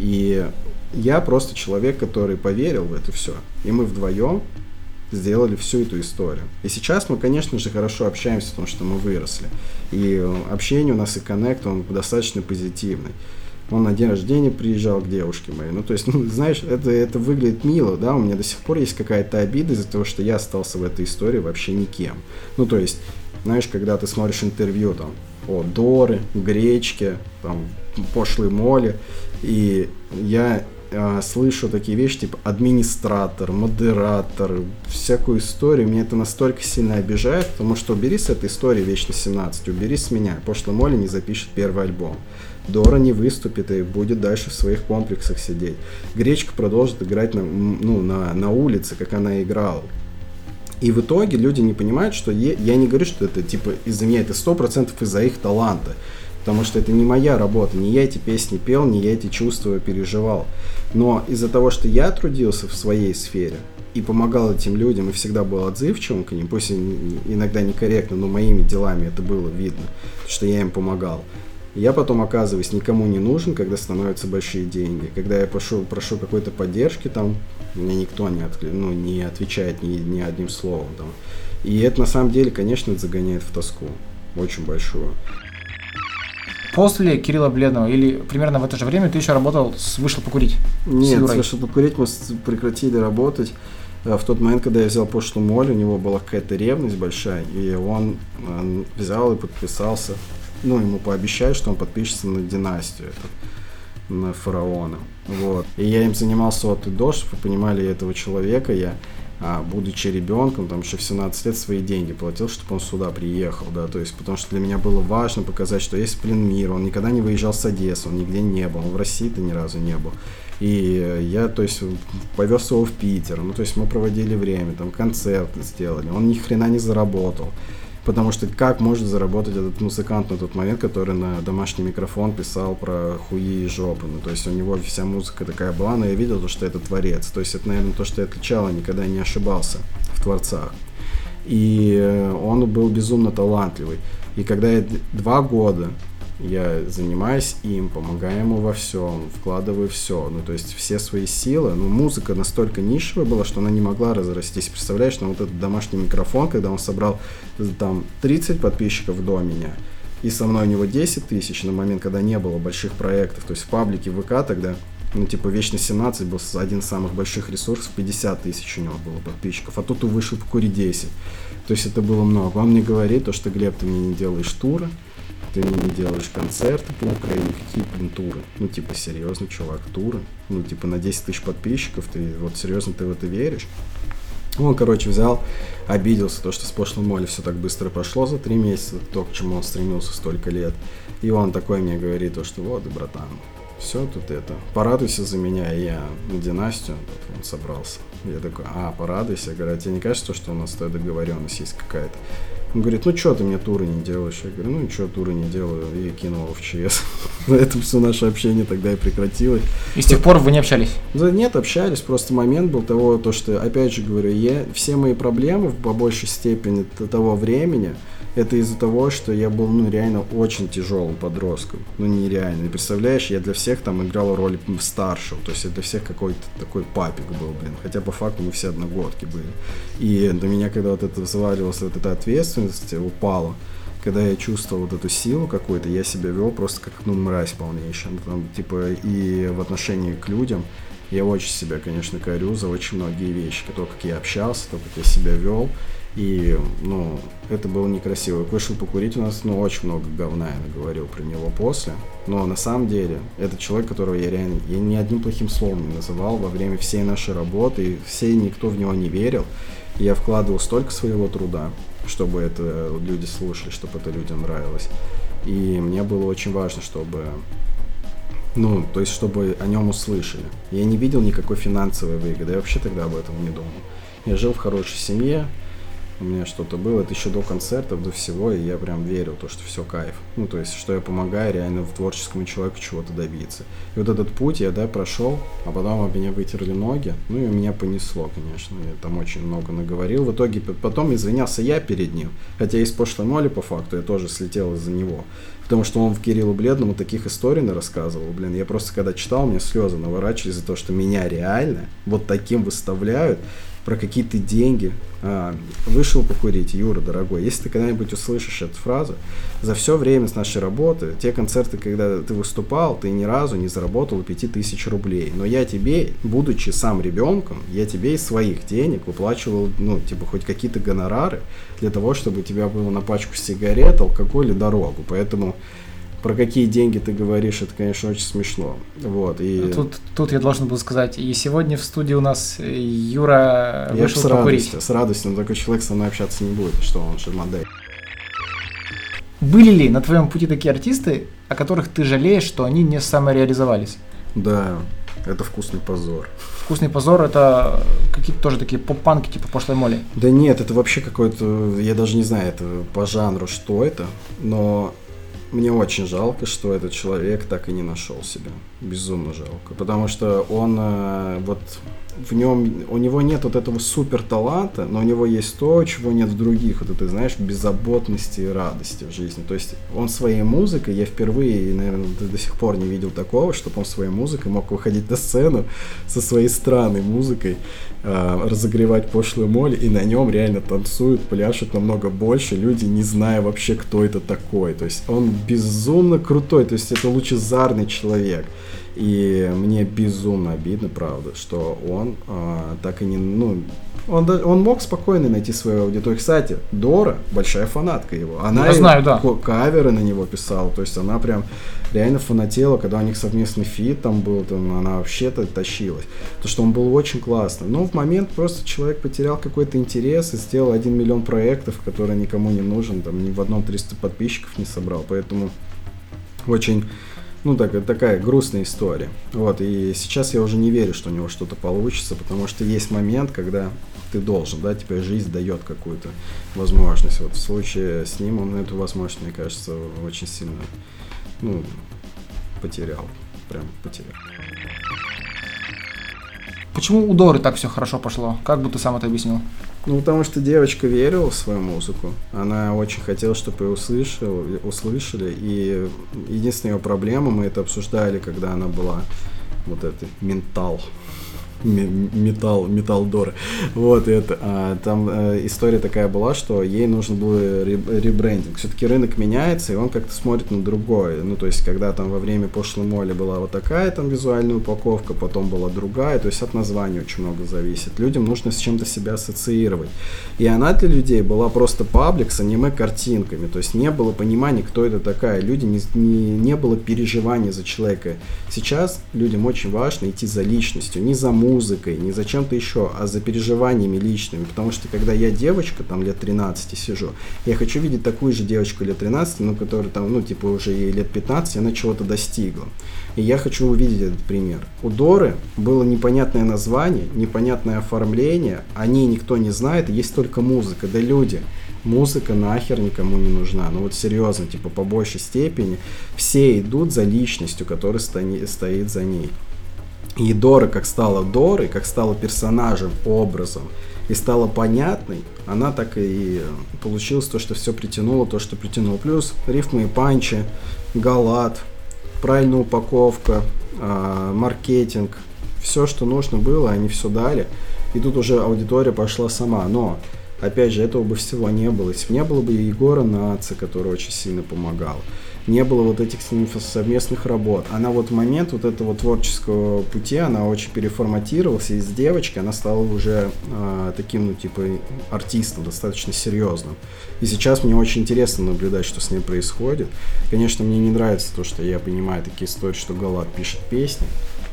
И я просто человек, который поверил в это все. И мы вдвоем сделали всю эту историю. И сейчас мы, конечно же, хорошо общаемся, потому что мы выросли. И общение у нас и коннект, он достаточно позитивный. Он на день рождения приезжал к девушке моей. Ну, то есть, ну, знаешь, это, это выглядит мило, да, у меня до сих пор есть какая-то обида из-за того, что я остался в этой истории вообще никем. Ну, то есть, знаешь, когда ты смотришь интервью там о Доры, Гречке, там, пошлой Моли, и я э, слышу такие вещи, типа администратор, модератор, всякую историю, меня это настолько сильно обижает, потому что убери с этой истории Вечно 17, убери с меня, Пошлый Моли не запишет первый альбом. Дора не выступит и будет дальше в своих комплексах сидеть. Гречка продолжит играть на, ну, на, на улице, как она играла. И в итоге люди не понимают, что я, я не говорю, что это типа из-за меня, это сто процентов из-за их таланта. Потому что это не моя работа, не я эти песни пел, не я эти чувства переживал. Но из-за того, что я трудился в своей сфере и помогал этим людям, и всегда был отзывчивым к ним, пусть иногда некорректно, но моими делами это было видно, что я им помогал. Я потом оказываюсь никому не нужен, когда становятся большие деньги. Когда я прошу, прошу какой-то поддержки, там мне никто не, от, ну, не отвечает ни, ни одним словом. Там. И это на самом деле, конечно, загоняет в тоску. Очень большую после Кирилла Бледного или примерно в это же время ты еще работал с «Вышел покурить»? Нет, с «Вышел покурить» мы прекратили работать э, в тот момент, когда я взял пошту Моль, у него была какая-то ревность большая, и он э, взял и подписался, ну, ему пообещали, что он подпишется на династию, это, на фараона. Вот. И я им занимался от и до, чтобы вы понимали этого человека, я а, будучи ребенком, там еще в 17 лет свои деньги платил, чтобы он сюда приехал, да, то есть, потому что для меня было важно показать, что есть блин мир, он никогда не выезжал с Одессы, он нигде не был, он в России-то ни разу не был. И я, то есть, повез его в Питер, ну, то есть, мы проводили время, там, концерты сделали, он ни хрена не заработал. Потому что как может заработать этот музыкант на тот момент, который на домашний микрофон писал про хуи и жопы. Ну, то есть у него вся музыка такая была, но я видел, то, что это творец. То есть это, наверное, то, что я отличало, никогда не ошибался в творцах. И э, он был безумно талантливый. И когда я два года я занимаюсь им, помогаю ему во всем, вкладываю все, ну, то есть все свои силы. Ну, музыка настолько нишевая была, что она не могла разрастись. Представляешь, ну, вот этот домашний микрофон, когда он собрал там 30 подписчиков до меня, и со мной у него 10 тысяч на момент, когда не было больших проектов, то есть в паблике ВК тогда ну, типа, Вечный 17 был один из самых больших ресурсов, 50 тысяч у него было подписчиков, а тут вышел в Кури 10. То есть это было много. Он мне говорит, то, что, Глеб, ты мне не делаешь туры, ты не делаешь концерты по Украине, какие, блин, туры? Ну, типа, серьезно, чувак, туры? Ну, типа, на 10 тысяч подписчиков, ты вот серьезно ты в это веришь? Он, короче, взял, обиделся, то, что с прошлым моле все так быстро прошло за три месяца, то, к чему он стремился столько лет. И он такой мне говорит, то, что вот, братан, все тут это, порадуйся за меня, я на династию, тут он собрался. Я такой, а, порадуйся, я говорю, а тебе не кажется, что у нас то договоренность есть какая-то? Он говорит, ну что ты мне туры не делаешь? Я говорю, ну ничего, туры не делаю. И кинул в ЧС. На этом все наше общение тогда и прекратилось. И с тех пор вы не общались? Да нет, общались. Просто момент был того, то, что, опять же говорю, я, все мои проблемы по большей степени того времени, это из-за того, что я был, ну, реально очень тяжелым подростком. Ну, нереально. Представляешь, я для всех там играл роль старшего. То есть я для всех какой-то такой папик был, блин. Хотя по факту мы все одногодки были. И до меня, когда вот это взваливалась вот эта ответственность, упала, когда я чувствовал вот эту силу какую-то, я себя вел просто как, ну, мразь полнейшая. Там, типа, и в отношении к людям я очень себя, конечно, корю за очень многие вещи. То, как я общался, то, как я себя вел. И, ну, это было некрасиво. Вышел покурить у нас, ну, очень много говна я наговорил про него после. Но на самом деле, это человек, которого я реально, я ни одним плохим словом не называл во время всей нашей работы, и все, никто в него не верил. И я вкладывал столько своего труда, чтобы это люди слушали, чтобы это людям нравилось. И мне было очень важно, чтобы ну, то есть, чтобы о нем услышали. Я не видел никакой финансовой выгоды, я вообще тогда об этом не думал. Я жил в хорошей семье, у меня что-то было, это еще до концертов, до всего, и я прям верил, то, что все кайф. Ну, то есть, что я помогаю реально в творческому человеку чего-то добиться. И вот этот путь я, да, прошел, а потом об меня вытерли ноги, ну, и меня понесло, конечно, я там очень много наговорил. В итоге потом извинялся я перед ним, хотя из прошлой моли, по факту, я тоже слетел из-за него. Потому что он в Кириллу Бледному таких историй рассказывал, блин, я просто когда читал, мне слезы наворачивались за то, что меня реально вот таким выставляют, про какие-то деньги. А, вышел покурить, Юра, дорогой, если ты когда-нибудь услышишь эту фразу, за все время с нашей работы, те концерты, когда ты выступал, ты ни разу не заработал 5000 рублей. Но я тебе, будучи сам ребенком, я тебе из своих денег выплачивал, ну, типа, хоть какие-то гонорары для того, чтобы у тебя было на пачку сигарет, алкоголь и дорогу. Поэтому про какие деньги ты говоришь, это, конечно, очень смешно. Вот, и... тут, тут я должен был сказать, и сегодня в студии у нас Юра я вышел с покурить. Радостью, с радостью, но такой человек со мной общаться не будет, что он же модель. Были ли на твоем пути такие артисты, о которых ты жалеешь, что они не самореализовались? Да, это вкусный позор. Вкусный позор это какие-то тоже такие поп-панки, типа пошлой моли. Да нет, это вообще какой-то, я даже не знаю, это по жанру, что это, но мне очень жалко, что этот человек так и не нашел себя. Безумно жалко. Потому что он э, вот в нем, у него нет вот этого супер таланта, но у него есть то, чего нет в других, вот это, знаешь, беззаботности и радости в жизни. То есть он своей музыкой, я впервые, наверное, до, до сих пор не видел такого, чтобы он своей музыкой мог выходить на сцену со своей странной музыкой, э, разогревать пошлую моль, и на нем реально танцуют, пляшут намного больше, люди, не зная вообще, кто это такой. То есть он безумно крутой, то есть это лучезарный человек. И мне безумно обидно, правда, что он а, так и не, ну, он, он мог спокойно найти свою аудиторию. Кстати, Дора большая фанатка его. Она Я знаю, да. каверы на него писала, то есть она прям реально фанатела, когда у них совместный фит там был, там она вообще-то тащилась. То, что он был очень классный. Но в момент просто человек потерял какой-то интерес и сделал один миллион проектов, который никому не нужен, там ни в одном 300 подписчиков не собрал. Поэтому очень ну, так, такая грустная история. Вот, и сейчас я уже не верю, что у него что-то получится, потому что есть момент, когда ты должен, да, тебе жизнь дает какую-то возможность. Вот в случае с ним он эту возможность, мне кажется, очень сильно, ну, потерял, прям потерял. Почему у Доры так все хорошо пошло? Как бы ты сам это объяснил? Ну, потому что девочка верила в свою музыку. Она очень хотела, чтобы ее услышали, услышали. И единственная ее проблема, мы это обсуждали, когда она была вот этой ментал металл, металл-дор. Вот это. А, там а, история такая была, что ей нужен был ребрендинг. Все-таки рынок меняется, и он как-то смотрит на другое. Ну, то есть, когда там во время пошлой моли была вот такая там визуальная упаковка, потом была другая, то есть от названия очень много зависит. Людям нужно с чем-то себя ассоциировать. И она для людей была просто паблик с аниме-картинками. То есть не было понимания, кто это такая. Люди не, не, не было переживания за человека. Сейчас людям очень важно идти за личностью, не за музыкой, музыкой, не за чем-то еще, а за переживаниями личными. Потому что когда я девочка, там лет 13 сижу, я хочу видеть такую же девочку лет 13, ну, которая там, ну, типа уже ей лет 15, она чего-то достигла. И я хочу увидеть этот пример. У Доры было непонятное название, непонятное оформление, о ней никто не знает, есть только музыка. Да люди, музыка нахер никому не нужна. Ну вот серьезно, типа по большей степени все идут за личностью, которая стоит за ней. И Дора как стала Дорой, как стала персонажем, образом, и стала понятной, она так и получилось то, что все притянуло, то, что притянуло. Плюс рифмы и панчи, галат, правильная упаковка, э, маркетинг, все, что нужно было, они все дали. И тут уже аудитория пошла сама. Но, опять же, этого бы всего не было. Если бы не было бы Егора Наца, который очень сильно помогал не было вот этих с ним совместных работ. Она вот в момент вот этого творческого пути, она очень переформатировалась, из девочки она стала уже э, таким, ну, типа, артистом, достаточно серьезным. И сейчас мне очень интересно наблюдать, что с ней происходит. Конечно, мне не нравится то, что я понимаю такие истории, что Галат пишет песни,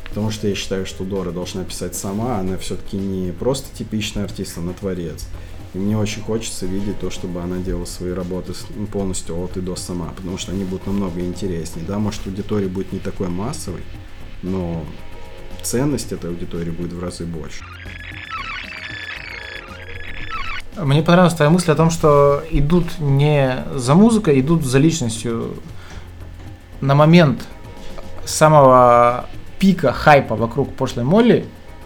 потому что я считаю, что Дора должна писать сама, она все-таки не просто типичный артист, она творец. И мне очень хочется видеть то, чтобы она делала свои работы ну, полностью от и до сама, потому что они будут намного интереснее. Да, может аудитория будет не такой массовой, но ценность этой аудитории будет в разы больше. Мне понравилась твоя мысль о том, что идут не за музыкой, идут за личностью. На момент самого пика хайпа вокруг пошлой Молли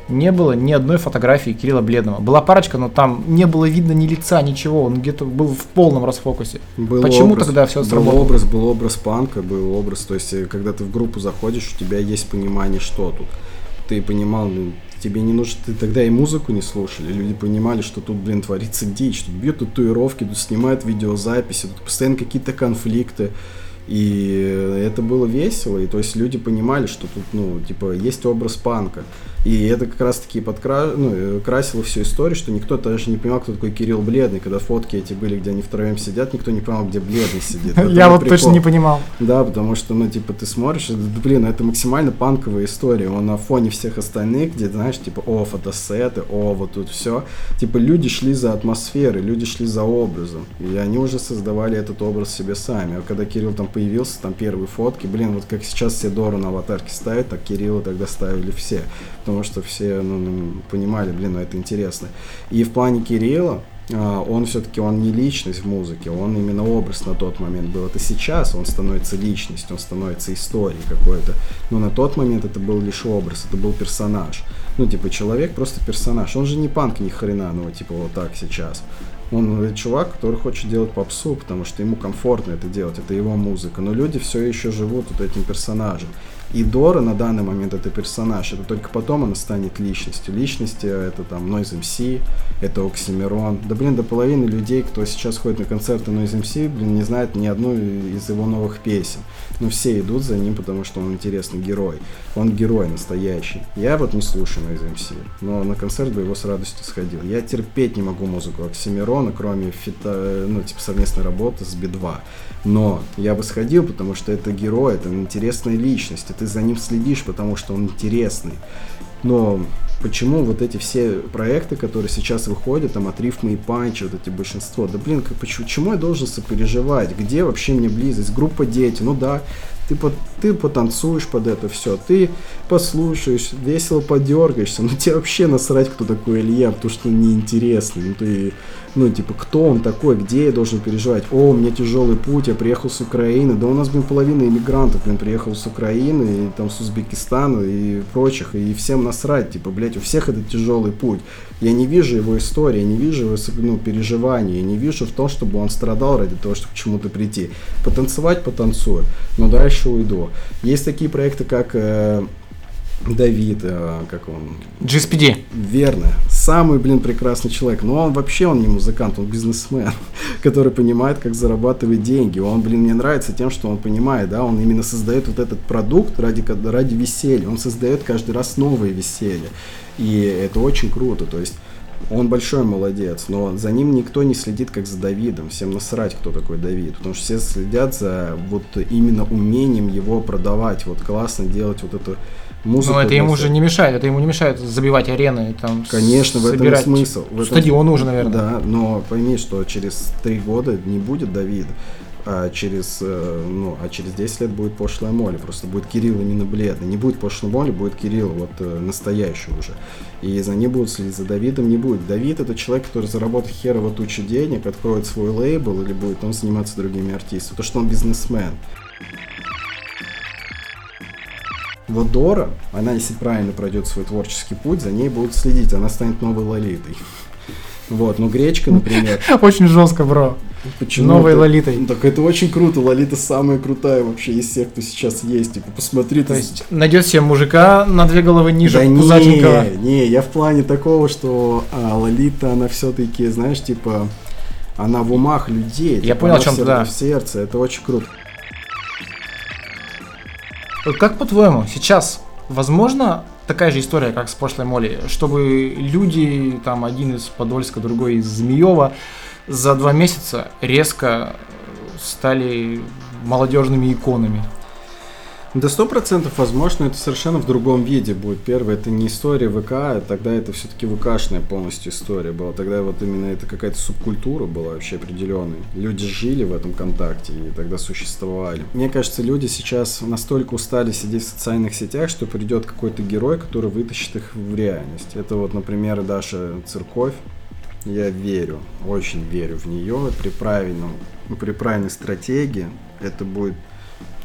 не было ни одной фотографии Кирилла Бледного. Была парочка, но там не было видно ни лица, ничего. Он где-то был в полном расфокусе. Был Почему образ, тогда все сработало? Был образ, был образ панка, был образ. То есть, э, когда ты в группу заходишь, у тебя есть понимание, что тут. Ты понимал, ну, тебе не нужно, ты тогда и музыку не слушали, люди понимали, что тут, блин, творится дичь, тут бьют татуировки, тут снимают видеозаписи, тут постоянно какие-то конфликты, и это было весело, и то есть люди понимали, что тут, ну, типа, есть образ панка. И это как раз-таки подкра... ну, э, красило всю историю, что никто даже не понимал, кто такой Кирилл Бледный. Когда фотки эти были, где они втроем сидят, никто не понимал, где Бледный сидит. Я вот точно не понимал. Да, потому что, ну, типа, ты смотришь, блин, это максимально панковая история. Он на фоне всех остальных, где, знаешь, типа, о, фотосеты, о, вот тут все. Типа, люди шли за атмосферой, люди шли за образом. И они уже создавали этот образ себе сами. А когда Кирилл там появился, там первые фотки, блин, вот как сейчас все Дору на аватарке ставят, так Кирилла тогда ставили все. Потому что все ну, понимали, блин, ну это интересно. И в плане Кирилла, а, он все-таки он не личность в музыке, он именно образ на тот момент был. Это сейчас он становится личностью, он становится историей какой-то. Но на тот момент это был лишь образ, это был персонаж. Ну, типа, человек просто персонаж. Он же не панк ни хрена, ну, типа, вот так сейчас. Он чувак, который хочет делать попсу, потому что ему комфортно это делать, это его музыка. Но люди все еще живут вот этим персонажем. И Дора на данный момент это персонаж, это только потом она станет личностью. Личности это там Noise MC, это Оксимирон. Да блин, до половины людей, кто сейчас ходит на концерты Noise MC, блин, не знает ни одну из его новых песен. Но все идут за ним, потому что он интересный герой. Он герой настоящий. Я вот не слушаю Noise MC, но на концерт бы его с радостью сходил. Я терпеть не могу музыку Оксимирона, кроме фита, ну, типа совместной работы с Би-2. Но я бы сходил, потому что это герой, это интересная личность, и ты за ним следишь, потому что он интересный. Но почему вот эти все проекты, которые сейчас выходят, там от рифмы и панча, вот эти большинство, да блин, как, почему, почему я должен сопереживать, где вообще мне близость, группа дети, ну да, ты, по, ты потанцуешь под это все, ты послушаешь, весело подергаешься, но тебе вообще насрать, кто такой Илья, потому что он неинтересный, ну ты ну, типа, кто он такой, где я должен переживать? О, у меня тяжелый путь, я приехал с Украины. Да у нас, блин, половина иммигрантов, блин, приехал с Украины, и там с Узбекистана и прочих, и всем насрать, типа, блядь, у всех это тяжелый путь. Я не вижу его истории, я не вижу его, ну, переживаний, я не вижу в том, чтобы он страдал ради того, чтобы к чему-то прийти. Потанцевать, потанцую, но дальше уйду. Есть такие проекты, как э, Давид, э, как он? GSPD. Верно. Самый, блин, прекрасный человек. Но он вообще, он не музыкант, он бизнесмен, который понимает, как зарабатывать деньги. Он, блин, мне нравится тем, что он понимает, да, он именно создает вот этот продукт ради, ради веселья. Он создает каждый раз новые веселья. И это очень круто. То есть он большой молодец, но за ним никто не следит, как за Давидом. Всем насрать, кто такой Давид. Потому что все следят за вот именно умением его продавать. Вот классно делать вот эту музыку. Но это ему уже не мешает, это ему не мешает забивать арены. Там, Конечно, в этом смысл. В этом... Стадион уже, наверное. Да, но пойми, что через три года не будет Давид, а через, э, ну, а через 10 лет будет пошлая Молли. Просто будет Кирилл именно бледный. Не будет пошлой Молли, будет Кирилл вот э, настоящий уже. И за ним будут следить, за Давидом не будет. Давид это человек, который заработает херово тучу денег, откроет свой лейбл или будет он заниматься другими артистами. То, что он бизнесмен. Вот Дора, она, если правильно пройдет свой творческий путь, за ней будут следить, она станет новой Лолитой. Вот, ну Гречка, например. Очень жестко, бро. Почему? Новой Лолитой. Ну, так это очень круто. Лолита самая крутая вообще из всех, кто сейчас есть. Типа, посмотри. То есть найдет себе мужика на две головы ниже да не, не, я в плане такого, что а, Лолита, она все-таки, знаешь, типа, она в умах людей. Я типа, понял, о чем ты, да. В сердце, это очень круто. Как по-твоему, сейчас возможно такая же история, как с прошлой Молли, чтобы люди, там один из Подольска, другой из Змеева, за два месяца резко стали молодежными иконами? Да сто процентов возможно, это совершенно в другом виде будет. Первое, это не история ВК, а тогда это все-таки ВКшная полностью история была. Тогда вот именно это какая-то субкультура была вообще определенной. Люди жили в этом контакте и тогда существовали. Мне кажется, люди сейчас настолько устали сидеть в социальных сетях, что придет какой-то герой, который вытащит их в реальность. Это вот, например, Даша Церковь. Я верю, очень верю в нее. При правильном, при правильной стратегии это будет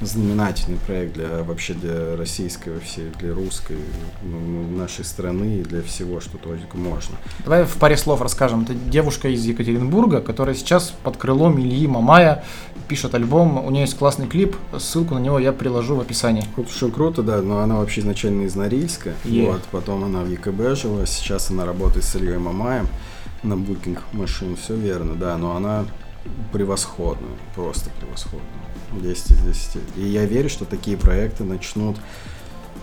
знаменательный проект для вообще для российской, всей, для русской, ну, ну, нашей страны и для всего, что только можно. Давай в паре слов расскажем. Это девушка из Екатеринбурга, которая сейчас под крылом Ильи Мамая пишет альбом. У нее есть классный клип, ссылку на него я приложу в описании. Что круто, да, но она вообще изначально из Норильска, yeah. вот, потом она в ЕКБ жила, сейчас она работает с Ильей Мамаем на букинг машин, все верно, да, но она превосходная, просто превосходная. 10 из 10. И я верю, что такие проекты начнут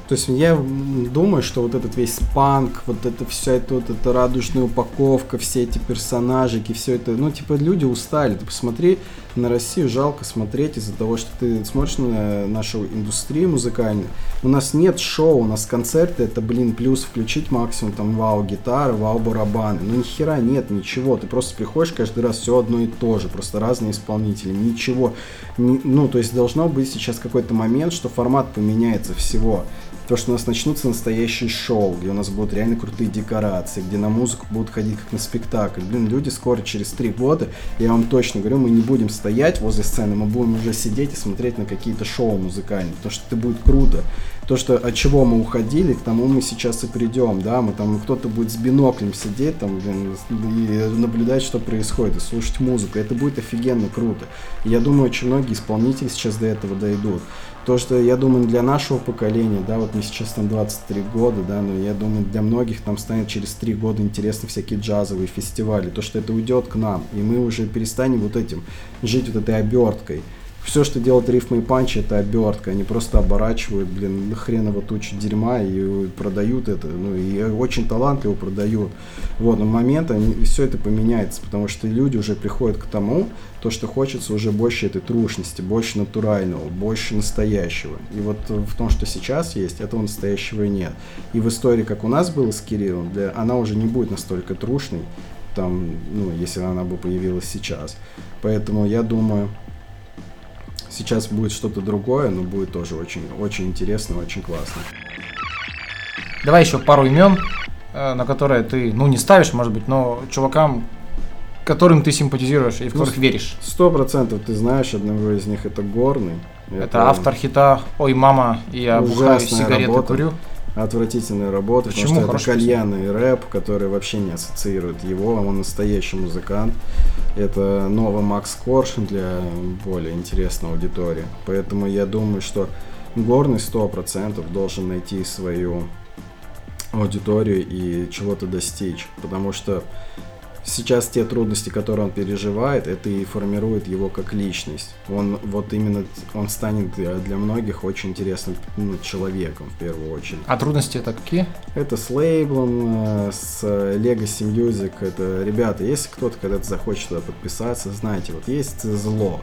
то есть я думаю, что вот этот весь панк, вот это вся эта вот эта радужная упаковка, все эти персонажики, все это, ну типа люди устали. Ты посмотри на Россию, жалко смотреть из-за того, что ты смотришь на нашу индустрию музыкальную. У нас нет шоу, у нас концерты, это, блин, плюс включить максимум там вау гитары, вау барабаны. Ну ни хера нет, ничего. Ты просто приходишь каждый раз все одно и то же, просто разные исполнители, ничего. Не, ну то есть должно быть сейчас какой-то момент, что формат поменяется всего то, что у нас начнутся настоящие шоу, где у нас будут реально крутые декорации, где на музыку будут ходить как на спектакль. Блин, люди скоро, через три года, я вам точно говорю, мы не будем стоять возле сцены, мы будем уже сидеть и смотреть на какие-то шоу музыкальные, потому что это будет круто. То, что от чего мы уходили, к тому мы сейчас и придем, да, мы там, кто-то будет с биноклем сидеть там блин, и наблюдать, что происходит, и слушать музыку, это будет офигенно круто. Я думаю, очень многие исполнители сейчас до этого дойдут. То, что, я думаю, для нашего поколения, да, вот мне сейчас там 23 года, да, но я думаю, для многих там станет через 3 года интересны всякие джазовые фестивали. То, что это уйдет к нам, и мы уже перестанем вот этим жить вот этой оберткой все, что делает рифмы и панчи, это обертка. Они просто оборачивают, блин, хреново тучу дерьма и продают это. Ну, и очень талантливо продают. Вот, на момент они, все это поменяется, потому что люди уже приходят к тому, то, что хочется уже больше этой трушности, больше натурального, больше настоящего. И вот в том, что сейчас есть, этого настоящего нет. И в истории, как у нас было с Кириллом, для, она уже не будет настолько трушной, там, ну, если она бы появилась сейчас. Поэтому я думаю, Сейчас будет что-то другое, но будет тоже очень, очень интересно, очень классно. Давай еще пару имен, э, на которые ты, ну, не ставишь, может быть, но чувакам, которым ты симпатизируешь и в которых ну, веришь. Сто процентов ты знаешь одного из них, это Горный. Это, это автор хита «Ой, мама, я бухаю сигареты работа. курю» отвратительная работа, Почему? потому что это кальянный рэп, который вообще не ассоциирует его, он настоящий музыкант. Это новый Макс Коршин для более интересной аудитории. Поэтому я думаю, что Горный 100% должен найти свою аудиторию и чего-то достичь, потому что сейчас те трудности, которые он переживает, это и формирует его как личность. Он вот именно, он станет для многих очень интересным ну, человеком в первую очередь. А трудности это какие? Это с лейблом, э, с Legacy Music. Это, ребята, если кто-то когда-то захочет туда подписаться, знаете, вот есть зло.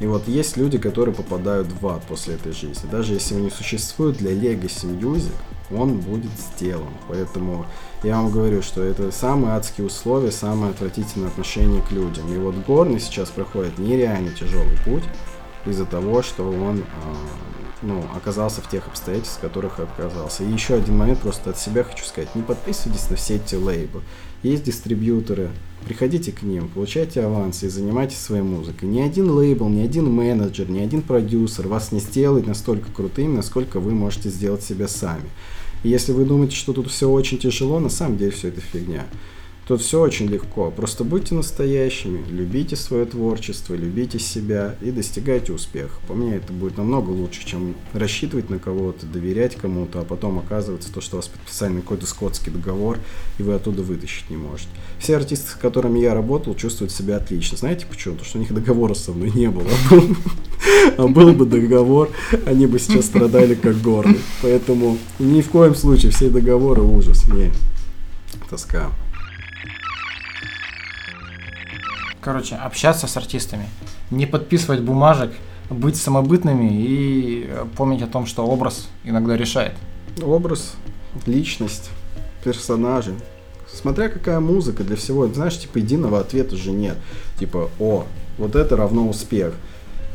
И вот есть люди, которые попадают в ад после этой жизни. Даже если он не существует для Legacy Music, он будет сделан. Поэтому я вам говорю, что это самые адские условия, самое отвратительное отношение к людям. И вот Горный сейчас проходит нереально тяжелый путь из-за того, что он а, ну, оказался в тех обстоятельствах, в которых оказался. И еще один момент просто от себя хочу сказать. Не подписывайтесь на все эти лейблы. Есть дистрибьюторы, приходите к ним, получайте авансы и занимайтесь своей музыкой. Ни один лейбл, ни один менеджер, ни один продюсер вас не сделает настолько крутым, насколько вы можете сделать себя сами. И если вы думаете, что тут все очень тяжело, на самом деле все это фигня. Тут все очень легко. Просто будьте настоящими, любите свое творчество, любите себя и достигайте успеха. По мне это будет намного лучше, чем рассчитывать на кого-то, доверять кому-то, а потом оказывается то, что вас подписали какой-то скотский договор, и вы оттуда вытащить не можете. Все артисты, с которыми я работал, чувствуют себя отлично. Знаете почему? Потому что у них договора со мной не было. А был бы договор, они бы сейчас страдали как горы. Поэтому ни в коем случае все договоры ужас. Не, тоска. Короче, общаться с артистами, не подписывать бумажек, быть самобытными и помнить о том, что образ иногда решает. Образ, личность, персонажи. Смотря какая музыка для всего, знаешь, типа единого ответа же нет. Типа, о, вот это равно успех.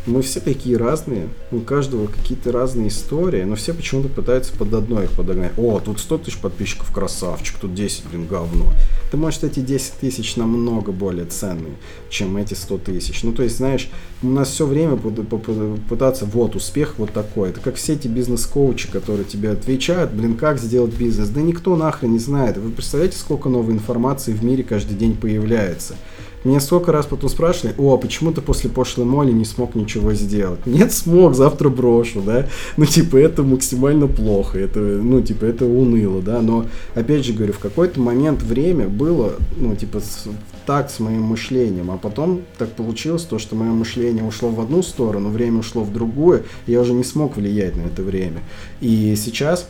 Мы все такие разные, у каждого какие-то разные истории, но все почему-то пытаются под одно их подогнать. О, тут 100 тысяч подписчиков, красавчик, тут 10, блин, говно. Ты можешь эти 10 тысяч намного более ценные, чем эти 100 тысяч. Ну, то есть, знаешь, у нас все время пытаться, вот, успех вот такой. Это как все эти бизнес-коучи, которые тебе отвечают, блин, как сделать бизнес. Да никто нахрен не знает. Вы представляете, сколько новой информации в мире каждый день появляется? Меня сколько раз потом спрашивали, о, а почему ты после пошлой моли не смог ничего сделать? Нет, смог, завтра брошу, да? Ну, типа, это максимально плохо, это, ну, типа, это уныло, да? Но, опять же говорю, в какой-то момент время было, ну, типа, с, так с моим мышлением, а потом так получилось то, что мое мышление ушло в одну сторону, время ушло в другую, я уже не смог влиять на это время. И сейчас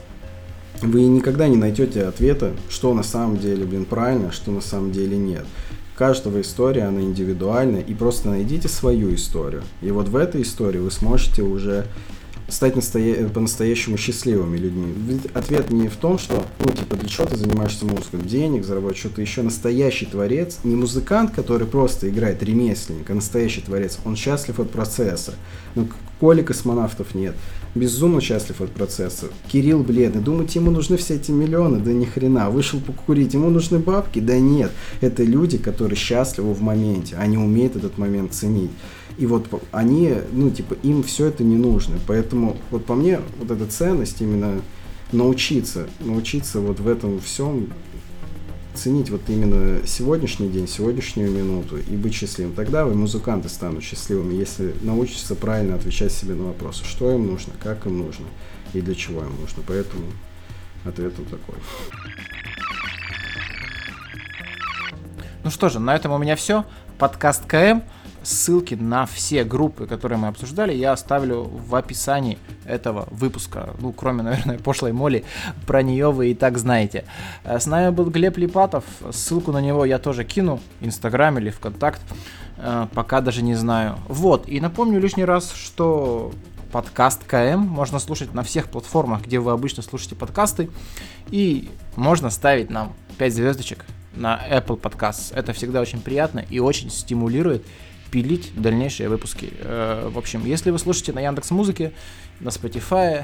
вы никогда не найдете ответа, что на самом деле, блин, правильно, что на самом деле нет каждого история, она индивидуальна, и просто найдите свою историю. И вот в этой истории вы сможете уже стать настоя... по-настоящему счастливыми людьми. Ведь ответ не в том, что, ну, типа, для чего ты занимаешься музыкой, денег заработать, что-то еще. Настоящий творец, не музыкант, который просто играет ремесленник, а настоящий творец, он счастлив от процесса. Ну, Коли космонавтов нет. Безумно счастлив от процесса. Кирилл бледный. Думаете, ему нужны все эти миллионы? Да ни хрена. Вышел покурить. Ему нужны бабки? Да нет. Это люди, которые счастливы в моменте. Они умеют этот момент ценить. И вот они, ну, типа, им все это не нужно. Поэтому, вот по мне, вот эта ценность именно научиться, научиться вот в этом всем ценить вот именно сегодняшний день, сегодняшнюю минуту и быть счастливым. Тогда вы, музыканты, станут счастливыми, если научатся правильно отвечать себе на вопросы, что им нужно, как им нужно и для чего им нужно. Поэтому ответ вот такой. Ну что же, на этом у меня все. Подкаст КМ. Ссылки на все группы, которые мы обсуждали, я оставлю в описании этого выпуска. Ну, кроме, наверное, пошлой моли, про нее вы и так знаете. Э, с нами был Глеб Липатов, ссылку на него я тоже кину, Инстаграм или ВКонтакт, э, пока даже не знаю. Вот, и напомню лишний раз, что подкаст КМ можно слушать на всех платформах, где вы обычно слушаете подкасты, и можно ставить нам 5 звездочек на Apple Podcasts. Это всегда очень приятно и очень стимулирует пилить дальнейшие выпуски. Э, в общем, если вы слушаете на Яндекс Музыке, на Spotify, э,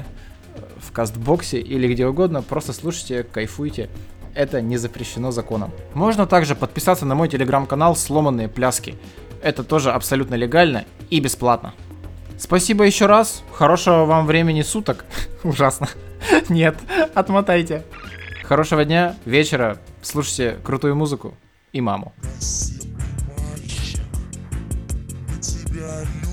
в Кастбоксе или где угодно, просто слушайте, кайфуйте. Это не запрещено законом. Можно также подписаться на мой телеграм-канал «Сломанные пляски». Это тоже абсолютно легально и бесплатно. Спасибо еще раз. Хорошего вам времени суток. Ужасно. Нет, отмотайте. Хорошего дня, вечера. Слушайте крутую музыку и маму. Тебя